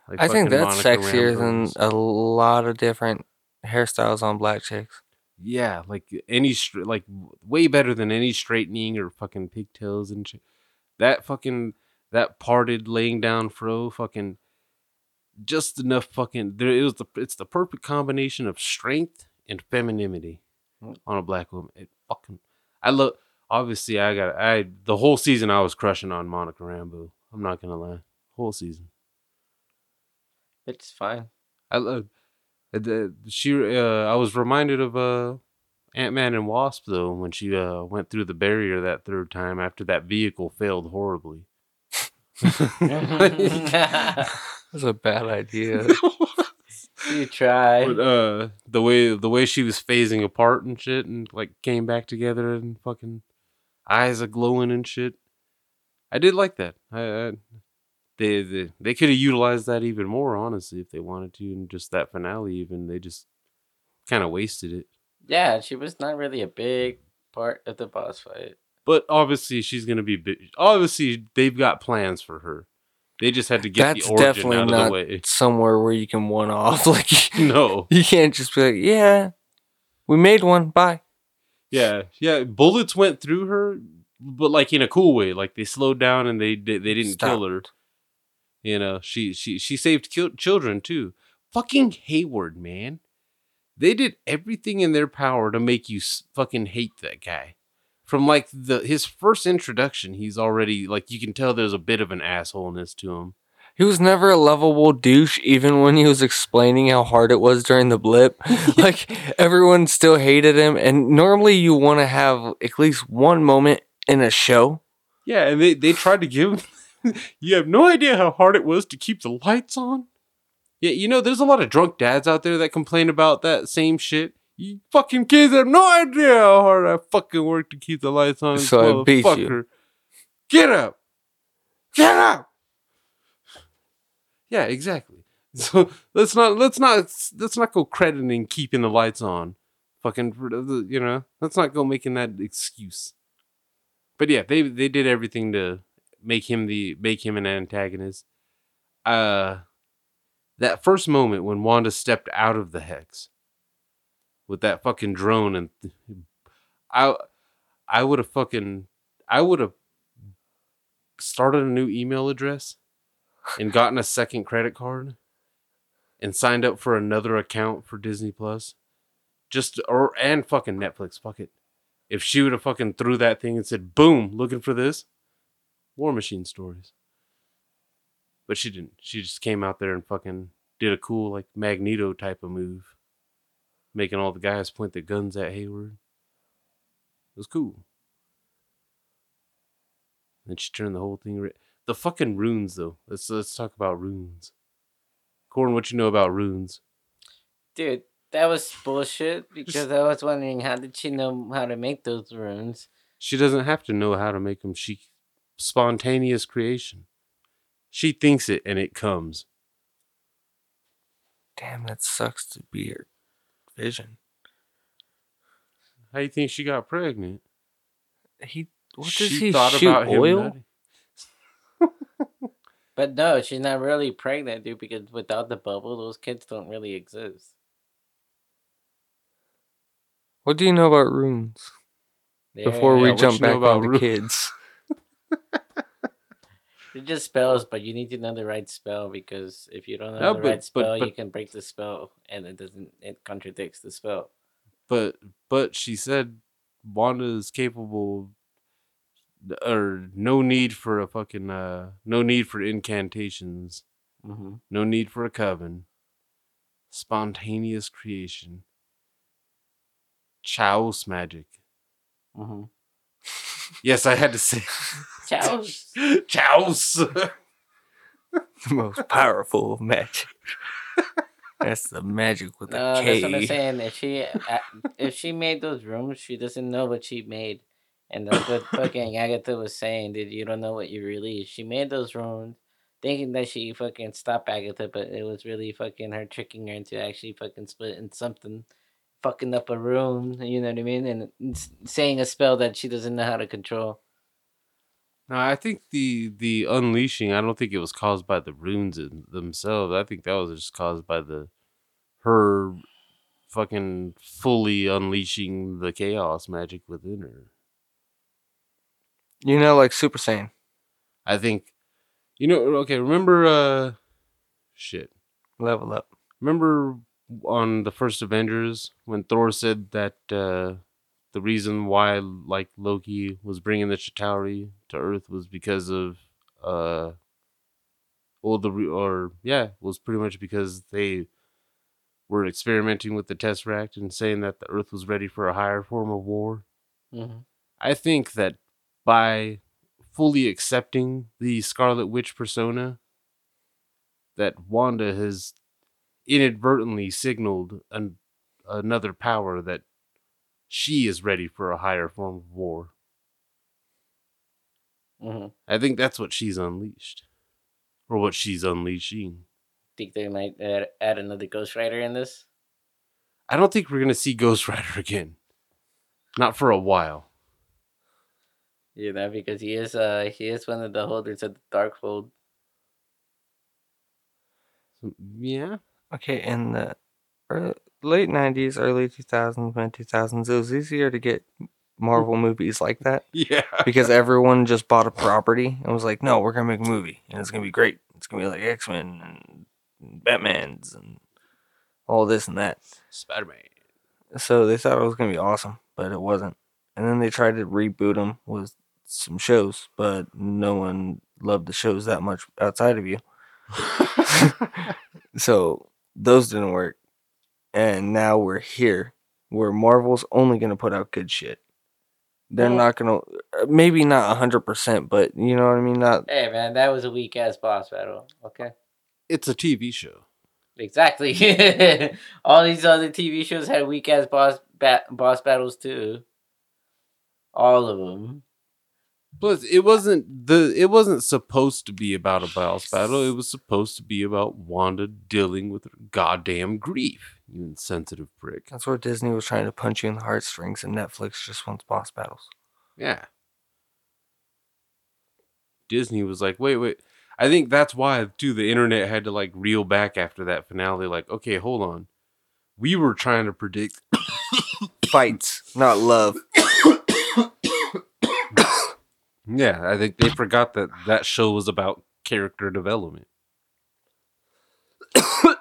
Like I think that's Monica sexier than a lot of different hairstyles on black chicks. Yeah, like any stra- like way better than any straightening or fucking pigtails and shit. That fucking that parted laying down fro fucking just enough fucking there it was the it's the perfect combination of strength and femininity Mm. on a black woman. It fucking I look obviously I got I the whole season I was crushing on Monica Rambeau. I'm not gonna lie. Whole season. it's fine. I love the she. Uh, I was reminded of uh, Ant Man and Wasp though when she uh, went through the barrier that third time after that vehicle failed horribly. *laughs* That's a bad idea. *laughs* you try. but uh, the way the way she was phasing apart and shit, and like came back together and fucking eyes are glowing and shit. I did like that. I, I they they, they could have utilized that even more honestly if they wanted to, and just that finale even they just kind of wasted it. Yeah, she was not really a big part of the boss fight. But obviously, she's gonna be. Big. Obviously, they've got plans for her. They just had to get That's the origin definitely out of not the way. Somewhere where you can one off. *laughs* Like No, you can't just be like, yeah, we made one. Bye. yeah, yeah. Bullets went through her, but like in a cool way. Like they slowed down and they. They didn't kill her. You know, she she she saved children too. Fucking Hayward, man. They did everything in their power to make you fucking hate that guy. From like the his first introduction, he's already like you can tell there's a bit of an assholeness to him. He was never a lovable douche, even when he was explaining how hard it was during the blip. *laughs* like everyone still hated him, and normally you want to have at least one moment in a show. Yeah, and they, they tried to give *laughs* you have no idea how hard it was to keep the lights on. Yeah, you know, there's a lot of drunk dads out there that complain about that same shit. You fucking kids have no idea how hard I fucking work to keep the lights on. So I beat you. Get up. Get up. Yeah, exactly. *laughs* So let's not let's not let's not go crediting keeping the lights on. Fucking you know, let's not go making that excuse. But yeah, they they did everything to make him the make him an antagonist. Uh that first moment when Wanda stepped out of the hex with that fucking drone and I I would have fucking I would have started a new email address and gotten a second credit card and signed up for another account for Disney Plus. Just or and fucking Netflix, fuck it. If she would have fucking threw that thing and said, boom, looking for this, War Machine stories. But she didn't. She just came out there and fucking did a cool like Magneto type of move. Making all the guys point their guns at Hayward. It was cool. Then she turned the whole thing. Ra- the fucking runes, though. Let's let's talk about runes. Corn, what you know about runes? Dude, that was bullshit because I was wondering how did she know how to make those runes? She doesn't have to know how to make them. She spontaneous creation. She thinks it and it comes. Damn, that sucks to be her vision. How do you think she got pregnant? He what she he thought shoot about oil? nutting. *laughs* But no, she's not really pregnant, dude, because without the bubble, those kids don't really exist. What do you know about runes? Before we what jump you know back about onto ru- kids. *laughs* They're just spells, but you need to know the right spell because if you don't know No, the but- right spell, but- you can break the spell, and it doesn't. It contradicts the spell. But but she said Wanda is capable or no need for a fucking uh no need for incantations. Mm-hmm. No need for a coven. Spontaneous creation. Chaos magic. Mm-hmm. Yes, I had to say *laughs* Chaos. *laughs* Chaos. the most powerful magic. That's the magic with No, a that's what I'm saying. If she a- if she made those runes, she doesn't know what she made, and that's *laughs* what fucking Agatha was saying. Dude, you don't know what you released. She made those runes, thinking that she fucking stopped Agatha, but it was really fucking her tricking her into actually fucking splitting something, fucking up a room. You know what I mean? And saying a spell that she doesn't know how to control. No, I think the the unleashing. I don't think it was caused by the runes themselves. I think that was just caused by the her fucking fully unleashing the chaos magic within her. You know, like Super Saiyan. I think, you know. Okay, remember? uh Shit. Level up. Remember on the first Avengers when Thor said that uh the reason why like Loki was bringing the Chitauri to Earth was because of uh well the re- or yeah was pretty much because they were experimenting with the Tesseract and saying that the Earth was ready for a higher form of war. Mm-hmm. I think that by fully accepting the Scarlet Witch persona, that Wanda has inadvertently signaled an, another power that she is ready for a higher form of war. Mm-hmm. I think that's what she's unleashed, or what she's unleashing. Think they might add, add another Ghost Rider in this? I don't think we're gonna see Ghost *laughs* Rider again, not for a while. You know, because he is uh he is one of the holders of the Darkhold. Yeah, Okay, in the early, late 90s, early 2000s, mid 2000s, it was easier to get mm. Marvel movies like that *laughs* yeah. because everyone just bought a property and was like, no, we're going to make a movie and it's going to be great. It's going to be like X Men and Batman's and all this and that. Spider Man. So they thought it was going to be awesome, but it wasn't. And then they tried to reboot them with some shows, but no one loved the shows that much outside of you. *laughs* *laughs* So those didn't work. And now we're here where Marvel's only going to put out good shit. They're Well- not going to, uh, maybe not 100%, but you know what I mean? Not, Hey man, that was a weak ass boss battle. Okay. it's a TV show. Exactly. *laughs* All these other TV shows had weak ass boss bat- boss battles too. All of them. Plus, it wasn't the it wasn't supposed to be about a boss battle. It was supposed to be about Wanda dealing with her goddamn grief. You insensitive prick. that's where Disney was trying to punch you in the heartstrings, and Netflix just wants boss battles. Yeah. Disney was like, wait, wait. I think that's why too the internet had to like reel back after that finale. Like, okay, hold on. We were trying to predict. Fights, not love. *coughs* *coughs* Yeah, I think they forgot that that show was about character development.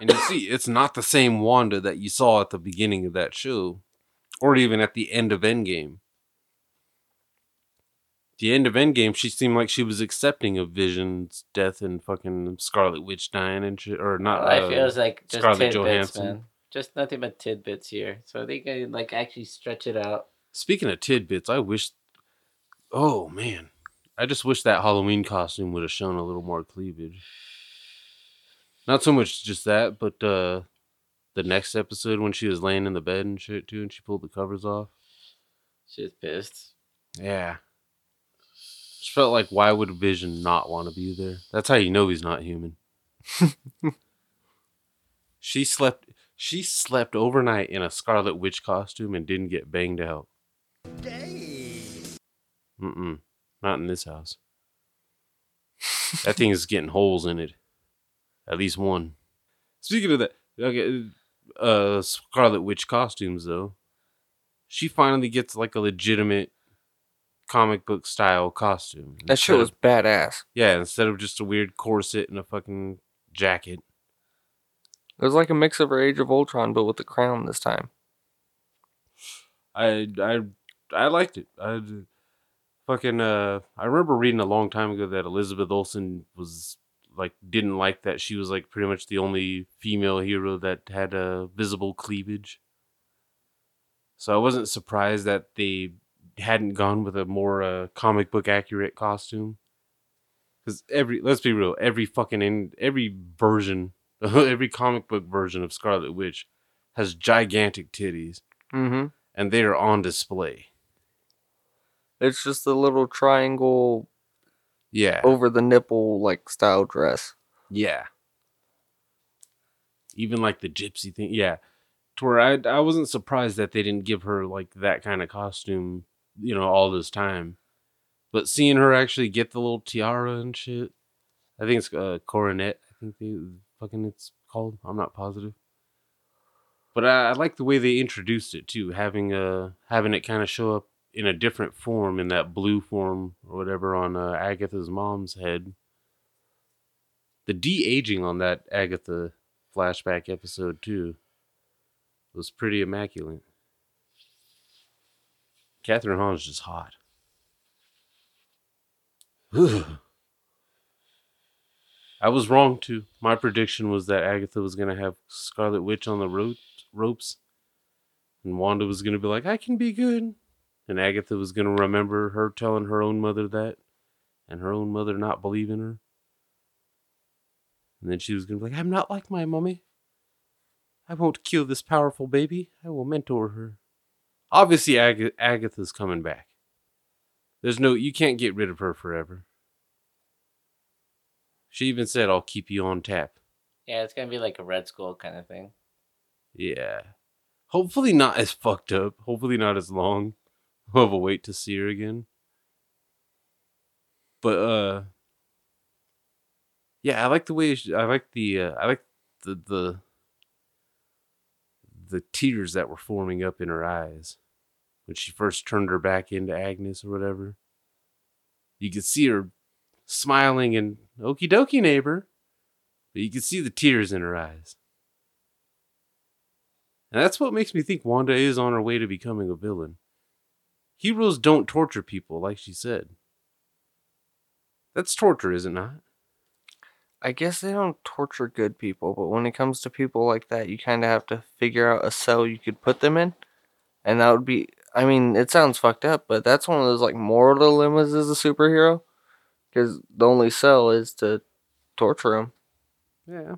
and you see, it's not the same Wanda that you saw at the beginning of that show, or even at the end of Endgame. The end of Endgame, she seemed like she was accepting of Vision's death and fucking Scarlet Witch dying and shit, or not. I uh, feels like just Scarlett tidbits, Johansson. man. Just nothing but tidbits here. So they can like actually stretch it out. Speaking of tidbits, I wish. Oh man, I just wish that Halloween costume would have shown a little more cleavage. Not so much just that, but uh the next episode when she was laying in the bed and shit too, and she pulled the covers off. She's pissed. Yeah, just felt like why would Vision not want to be there? That's how you know he's not human. *laughs* she slept. She slept overnight in a Scarlet Witch costume and didn't get banged out. Mm-mm. Not in this house. that thing is getting holes in it. At least one. Speaking of that, okay, uh, Scarlet Witch costumes though. She finally gets like a legitimate comic book style costume. That shit was badass. yeah, instead of just a weird corset and a fucking jacket. It was like a mix of her Age of Ultron, but with the crown this time. I I I liked it. I fucking uh I remember reading a long time ago that Elizabeth Olsen was like didn't like that she was like pretty much the only female hero that had a visible cleavage. So I wasn't surprised that they hadn't gone with a more uh, comic book accurate costume. Cuz every let's be real, every fucking in every version, *laughs* every comic book version of Scarlet Witch has gigantic titties Mm-hmm. and they are on display. It's just a little triangle Yeah. over the nipple like style dress. Yeah. Even like the gypsy thing. Yeah. To where I, I wasn't surprised that they didn't give her like that kind of costume, you know, all this time. But seeing her actually get the little tiara and shit, I think it's uh, coronet. I think they fucking it's called. I'm not positive. But I, I like the way they introduced it too, having uh having it kind of show up in a different form, in that blue form or whatever on uh, Agatha's mom's head the de aging on that Agatha flashback episode too was pretty immaculate. Kathryn Hahn's just hot. *sighs* I was wrong too. My prediction was that Agatha was gonna have Scarlet Witch on the ropes, and Wanda was gonna be like, "I can be good," and Agatha was gonna remember her telling her own mother that, and her own mother not believing her. And then she was going to be like, I'm not like my mommy. I won't kill this powerful baby. I will mentor her. Obviously, Ag- Agatha's coming back. There's no, you can't get rid of her forever. She even said, I'll keep you on tap. Yeah, it's gonna be like a Red Skull kind of thing. Yeah. Hopefully, not as fucked up. Hopefully, not as long of a wait to see her again. But, uh, yeah, I like the way she, I like the uh, I like the the the tears that were forming up in her eyes when she first turned her back into Agnes or whatever. You could see her smiling and okie dokie neighbor, but you could see the tears in her eyes. And that's what makes me think Wanda is on her way to becoming a villain. Heroes don't torture people, like she said. That's torture, is it not? I guess they don't torture good people, but when it comes to people like that, you kind of have to figure out a cell you could put them in. And that would be, I mean, it sounds fucked up, but that's one of those like moral dilemmas as a superhero. Because the only cell is to torture them. Yeah.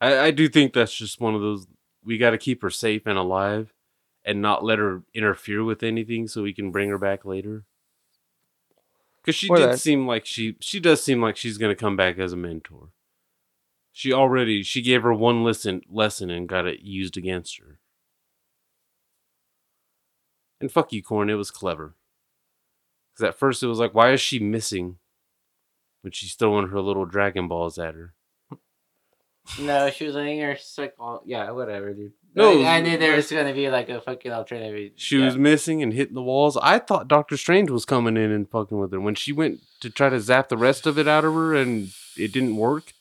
I, I do think that's just one of those we got to keep her safe and alive and not let her interfere with anything so we can bring her back later. Cuz she Or did that. seem like she she does seem like she's going to come back as a mentor. She already she gave her one lesson lesson and got it used against her. And fuck you, Corn, it was clever. Cuz at first it was like why is she missing when she's throwing her little dragon balls at her? No, she was letting her sick all. Yeah, whatever, dude. No, No, I, I knew there was gonna be like a fucking alternative. She yeah. was missing and hitting the walls. I thought Doctor Strange was coming in and fucking with her. When she went to try to zap the rest of it out of her and it didn't work,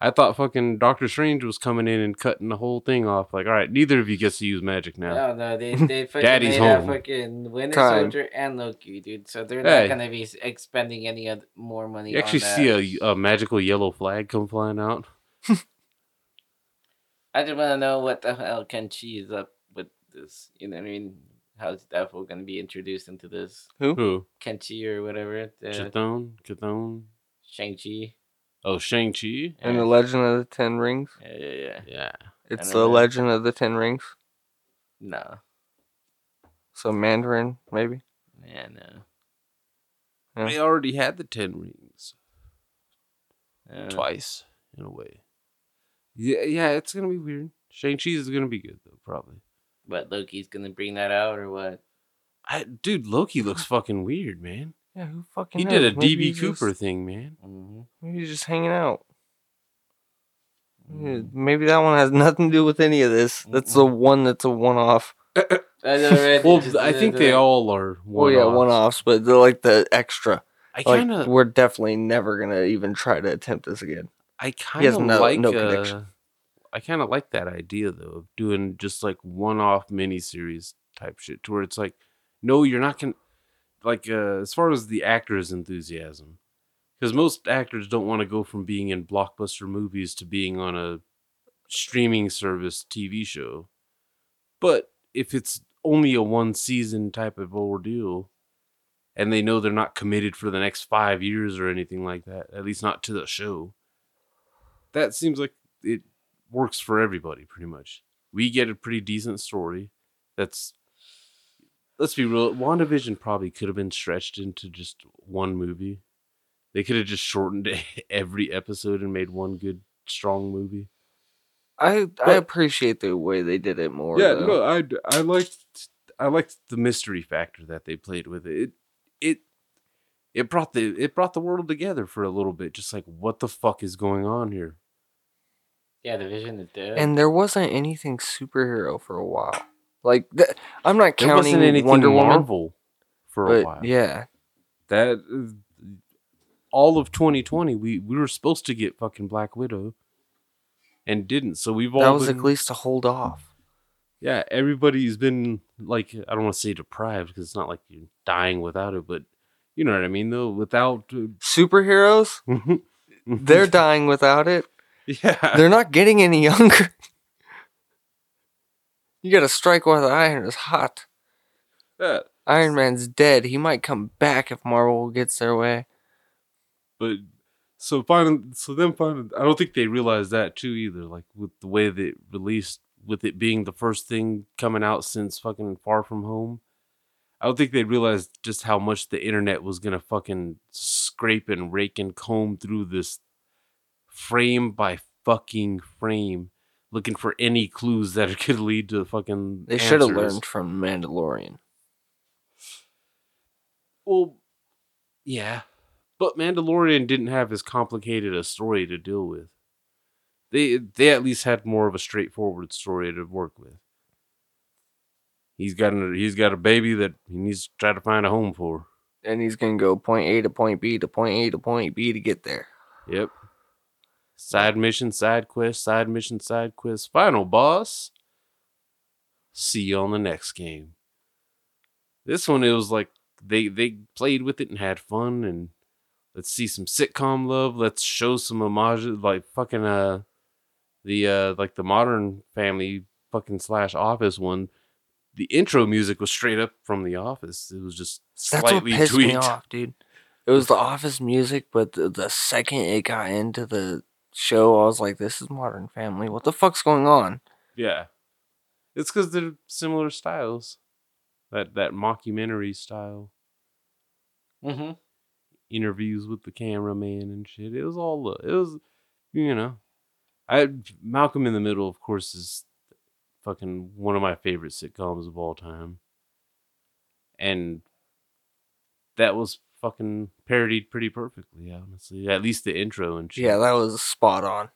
I thought fucking Doctor Strange was coming in and cutting the whole thing off. Like, all right, neither of you gets to use magic now. No, no, they they *laughs* fucking Daddy's made a home. fucking Winter Time. Soldier and Loki, dude. So they're Hey. not gonna be expending any other, more money. you actually on see a, a magical yellow flag come flying out. *laughs* I just want to know what the hell Kenchi is up with this. You know what I mean? How's Daffo gonna be introduced into this Who? Who? Kenchi or whatever? The Chithon? Chithon? Shang Chi. Oh, Shang-Chi? And the Legend of the Ten Rings. Yeah, yeah, yeah. Yeah. It's the know. Legend of the Ten Rings. No, So Mandarin, maybe. yeah, no. Yeah. They already had the Ten Rings. Uh, Twice, in a way. Yeah, yeah, it's going to be weird. Shang-Chi is going to be good, though, probably. But Loki's gonna bring that out or what? I, dude, Loki looks *laughs* fucking weird, man. Yeah, who fucking He knows? did a Maybe DB Cooper Just, thing, man. hmm maybe he's just hanging out. Maybe that one has nothing to do with any of this. That's the one that's a one off. *laughs* I know, right? Well, Just- I think they all are. Well, yeah, one offs, but they're like the extra. I kind of, we're definitely never gonna even try to attempt this again. I kind of no- like. no uh. I kind of like that idea though of doing just like one-off miniseries type shit, to where it's like, no, you're not gonna like uh, as far as the actors' enthusiasm, because most actors don't want to go from being in blockbuster movies to being on a streaming service TV show. But if it's only a one season type of ordeal, and they know they're not committed for the next five years or anything like that, at least not to the show, that seems like it works for everybody pretty much. We get a pretty decent story that's let's be real, WandaVision probably could have been stretched into just one movie. They could have just shortened *laughs* every episode and made one good strong movie. I I appreciate the way they did it more. yeah, though. no, I I liked I liked the mystery factor that they played with it. It it it brought the it brought the world together for a little bit. Just like what the fuck is going on here? Yeah, the vision is dead. and there wasn't anything superhero for a while. Like th- I'm not There counting wasn't anything Wonder Woman, Marvel for a but while. yeah, that all of 2020 we we were supposed to get fucking Black Widow and didn't. So we've all that was been, at least to hold off. yeah, everybody's been like I don't want to say deprived because it's not like you're dying without it, but you know what I mean though. Without uh, Superheroes, *laughs* they're dying without it. Yeah, They're not getting any younger. you gotta strike while the iron is hot. yeah. Iron Man's dead. He might come back if Marvel gets their way. But so finding so them finding I don't think they realized that too either. Like with the way they released with it being the first thing coming out since fucking Far From Home. I don't think they realized just how much the internet was gonna fucking scrape and rake and comb through this frame by fucking frame, looking for any clues that *laughs* could lead to the fucking. They should have learned from Mandalorian. Well, yeah, but Mandalorian didn't have as complicated a story to deal with. They they at least had more of a straightforward story to work with. He's got a, he's got a baby that he needs to try to find a home for. And he's gonna go point A to point B to point A to point B to get there. Yep. Side mission, side quest, side mission, side quest. Final boss. See you on the next game. This one, it was like they they played with it and had fun, and let's see some sitcom love. Let's show some homages, like fucking uh, the uh like the Modern Family fucking slash Office one. The intro music was straight up from The Office. It was just That's what pissed tweaked. me off, dude. It was the office music, but the, the second it got into the show, I was like, "This is Modern Family. What the fuck's going on?" Yeah, it's because they're similar styles. That that mockumentary style mm-hmm. interviews with the cameraman and shit. It was all it was, you know. I Malcolm in the Middle, of course, is fucking one of my favorite sitcoms of all time, and that was fucking parodied pretty perfectly. Honestly, at least the intro and shit. Yeah, that was spot on.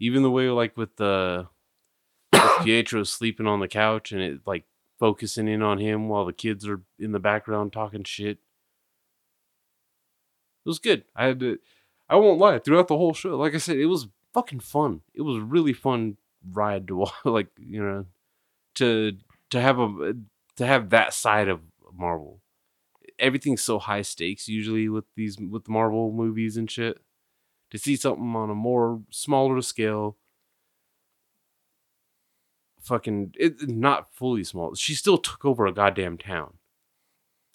even the way like with the with *coughs* Pietro sleeping on the couch and it like focusing in on him while the kids are in the background talking shit. It was good. I had to I won't lie, throughout the whole show, like I said, it was fucking fun. It was a really fun ride to *laughs* watch like, you know, to to have a to have that side of Marvel. Everything's so high stakes usually with these with Marvel movies and shit to see something on a more smaller scale. Fucking it not fully small she still took over a goddamn town.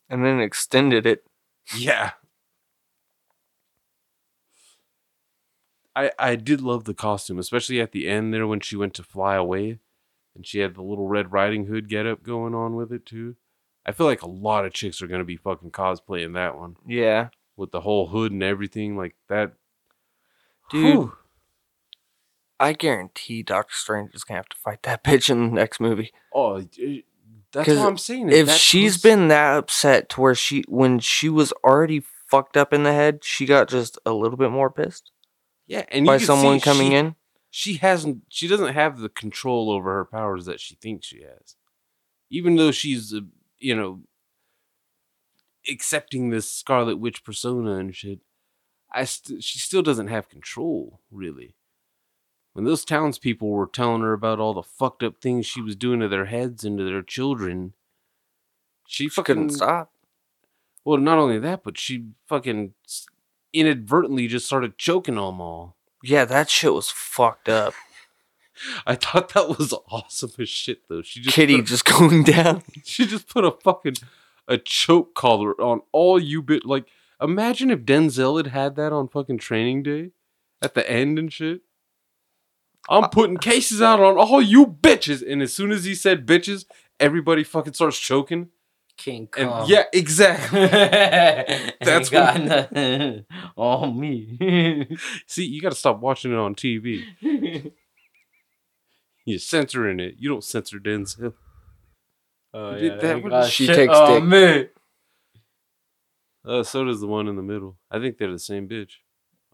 And then extended it. yeah. I i did love the costume especially at the end there when she went to fly away and she had the little red riding hood get up going on with it too i feel like a lot of chicks are gonna be fucking cosplaying that one Yeah, with the whole hood and everything like that Dude. Whew. I guarantee Doctor Strange is gonna have to fight that *laughs* bitch in the next movie. Oh, it- that's 'Cause what I'm saying. If That she's was- been that upset to where she, when she was already fucked up in the head, she got just a little bit more pissed yeah, and by someone coming in. she hasn't. She doesn't have the control over her powers that she thinks she has. even though she's uh, you know accepting this Scarlet Witch persona and shit, I st- she still doesn't have control really. When those townspeople were telling her about all the fucked up things she was doing to their heads and to their children, she She fucking couldn't stop. Well, not only that, but she fucking inadvertently just started choking them all. Yeah, that shit was fucked up. I thought that was awesome as shit, though. She just Kitty put, just going down. *laughs* she just put a fucking a choke collar on all you bit. Like, imagine if Denzel had had that on fucking Training Day at the end and shit. I'm uh, putting cases out on all you bitches, and as soon as he said bitches, everybody fucking starts choking. King And Kong. yeah, exactly. *laughs* That's That's got what- nothing *laughs* on me. See, you got to stop watching it on TV. You're censoring it. You don't censor Denzel. oh, Did that they one- got She shit takes on dick. me. Uh, so does the one in the middle. I think they're the same bitch.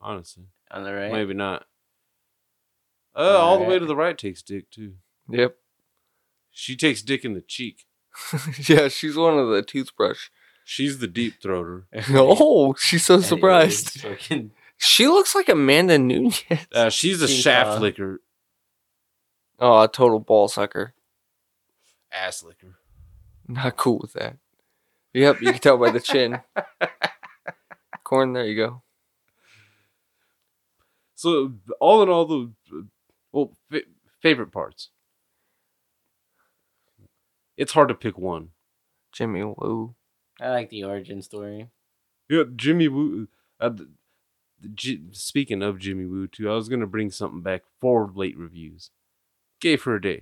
Honestly, On the right. maybe not. Uh, all the way to the right takes dick too. Yep. She takes dick in the cheek. *laughs* yeah, she's one of the toothbrush. She's the deep throater. *laughs* Oh, she's so surprised. fucking- She looks like Amanda Nunes. Uh, she's a King shaft Kong. licker, Oh, a total ball sucker. ass licker. Not cool with that. Yep, you can tell by the chin. *laughs* Corn, there you go. So all in all, the well fa- favorite parts. It's hard to pick one. Jimmy Woo. I like the origin story. Yeah, Jimmy Woo. Uh, the, the, speaking of Jimmy Woo, too, I was gonna bring something back for late reviews. Gay for a day.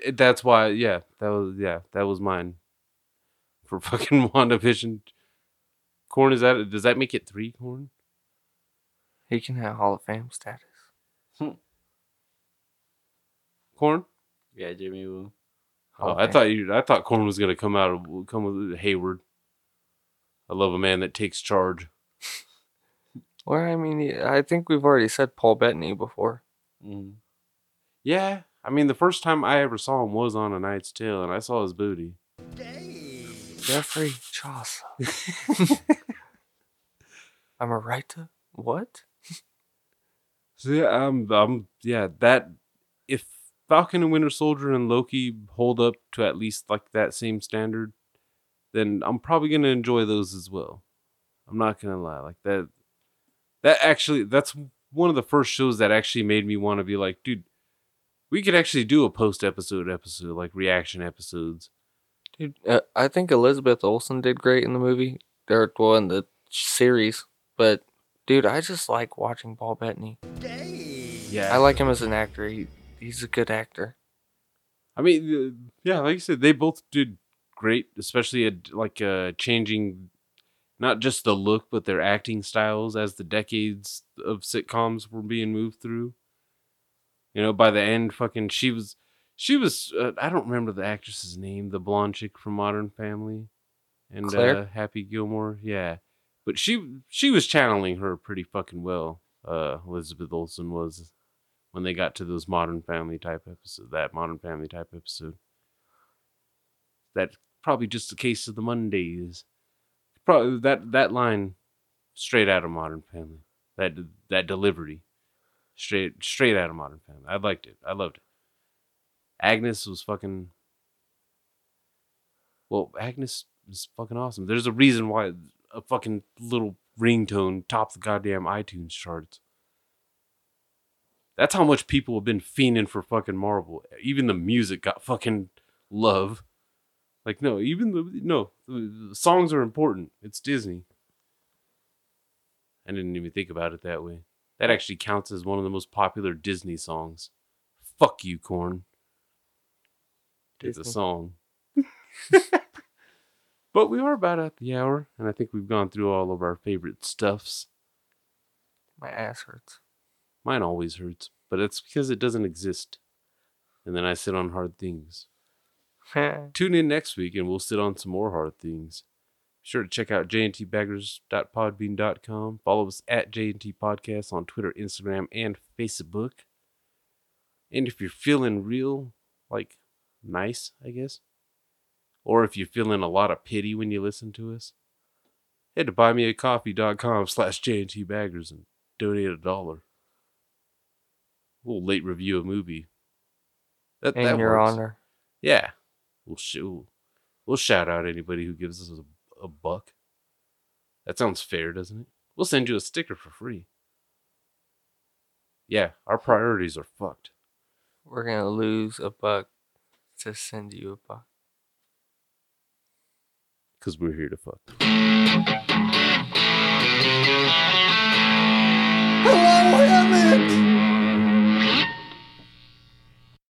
J- th- That's why, yeah, that was yeah, that was mine for *laughs* fucking WandaVision. Corn is that? Does that make it three? Corn. He can have Hall of Fame status. Hmm. Corn. Yeah, Jimmy Woo. Oh, Hall I thought you. I thought Corn was gonna come out of come with Hayward. I love a man that takes charge. Well, I mean, I think we've already said Paul Bettany before. Mm. Yeah, I mean, the first time I ever saw him was on A Knight's Tale, and I saw his booty. Geoffrey Chaucer. I'm a writer. What? So yeah, I'm, I'm, yeah, that if Falcon and Winter Soldier and Loki hold up to at least like that same standard, then I'm probably gonna enjoy those as well. I'm not gonna lie, like that. That actually, that's one of the first shows that actually made me want to be like, dude, we could actually do a post episode episode, like reaction episodes. Dude, uh, I think Elizabeth Olsen did great in the movie. Or, well, in the series. But, dude, I just like watching Paul Bettany. Yeah, I like him as an actor. He, he's a good actor. I mean, yeah, like you said, they both did great, especially at like uh, changing not just the look but their acting styles as the decades of sitcoms were being moved through. You know, by the end, fucking she was, she was. Uh, I don't remember the actress's name, the blonde chick from Modern Family, and Claire? uh, Happy Gilmore. Yeah, but she she was channeling her pretty fucking well. Uh, Elizabeth Olsen was when they got to those Modern Family type episode, that Modern Family type episode. That's probably just a case of the Mondays. Probably that that line, straight out of Modern Family. That that delivery, straight straight out of Modern Family. I liked it. I loved it. Agnes was fucking. Well, Agnes is fucking awesome. There's a reason why a fucking little ringtone topped the goddamn iTunes charts. That's how much people have been fiending for fucking Marvel. Even the music got fucking love. Like no, even the no, the songs are important. It's Disney. I didn't even think about it that way. That actually counts as one of the most popular Disney songs. Fuck you, Corn. It's a song. *laughs* But we are about at the hour, and I think we've gone through all of our favorite stuffs. My ass hurts. Mine always hurts, but it's because it doesn't exist. And then I sit on hard things. *laughs* Tune in next week and we'll sit on some more hard things. Sure to check out jntbaggers.podbean.com. Follow us at JNT Podcast on Twitter, Instagram, and Facebook. And if you're feeling real, like, nice, I guess, or if you're feeling a lot of pity when you listen to us, head to buymeacoffee.com slash jntbaggers and donate a dollar. A little late review a movie. That, In that your works. honor. Yeah. We'll, sh- we'll, we'll shout out anybody who gives us a, a buck. That sounds fair, doesn't it? We'll send you a sticker for free. Yeah, our priorities are fucked. We're gonna lose a buck to send you a buck. Because we're here to fuck. Hello, Emmett!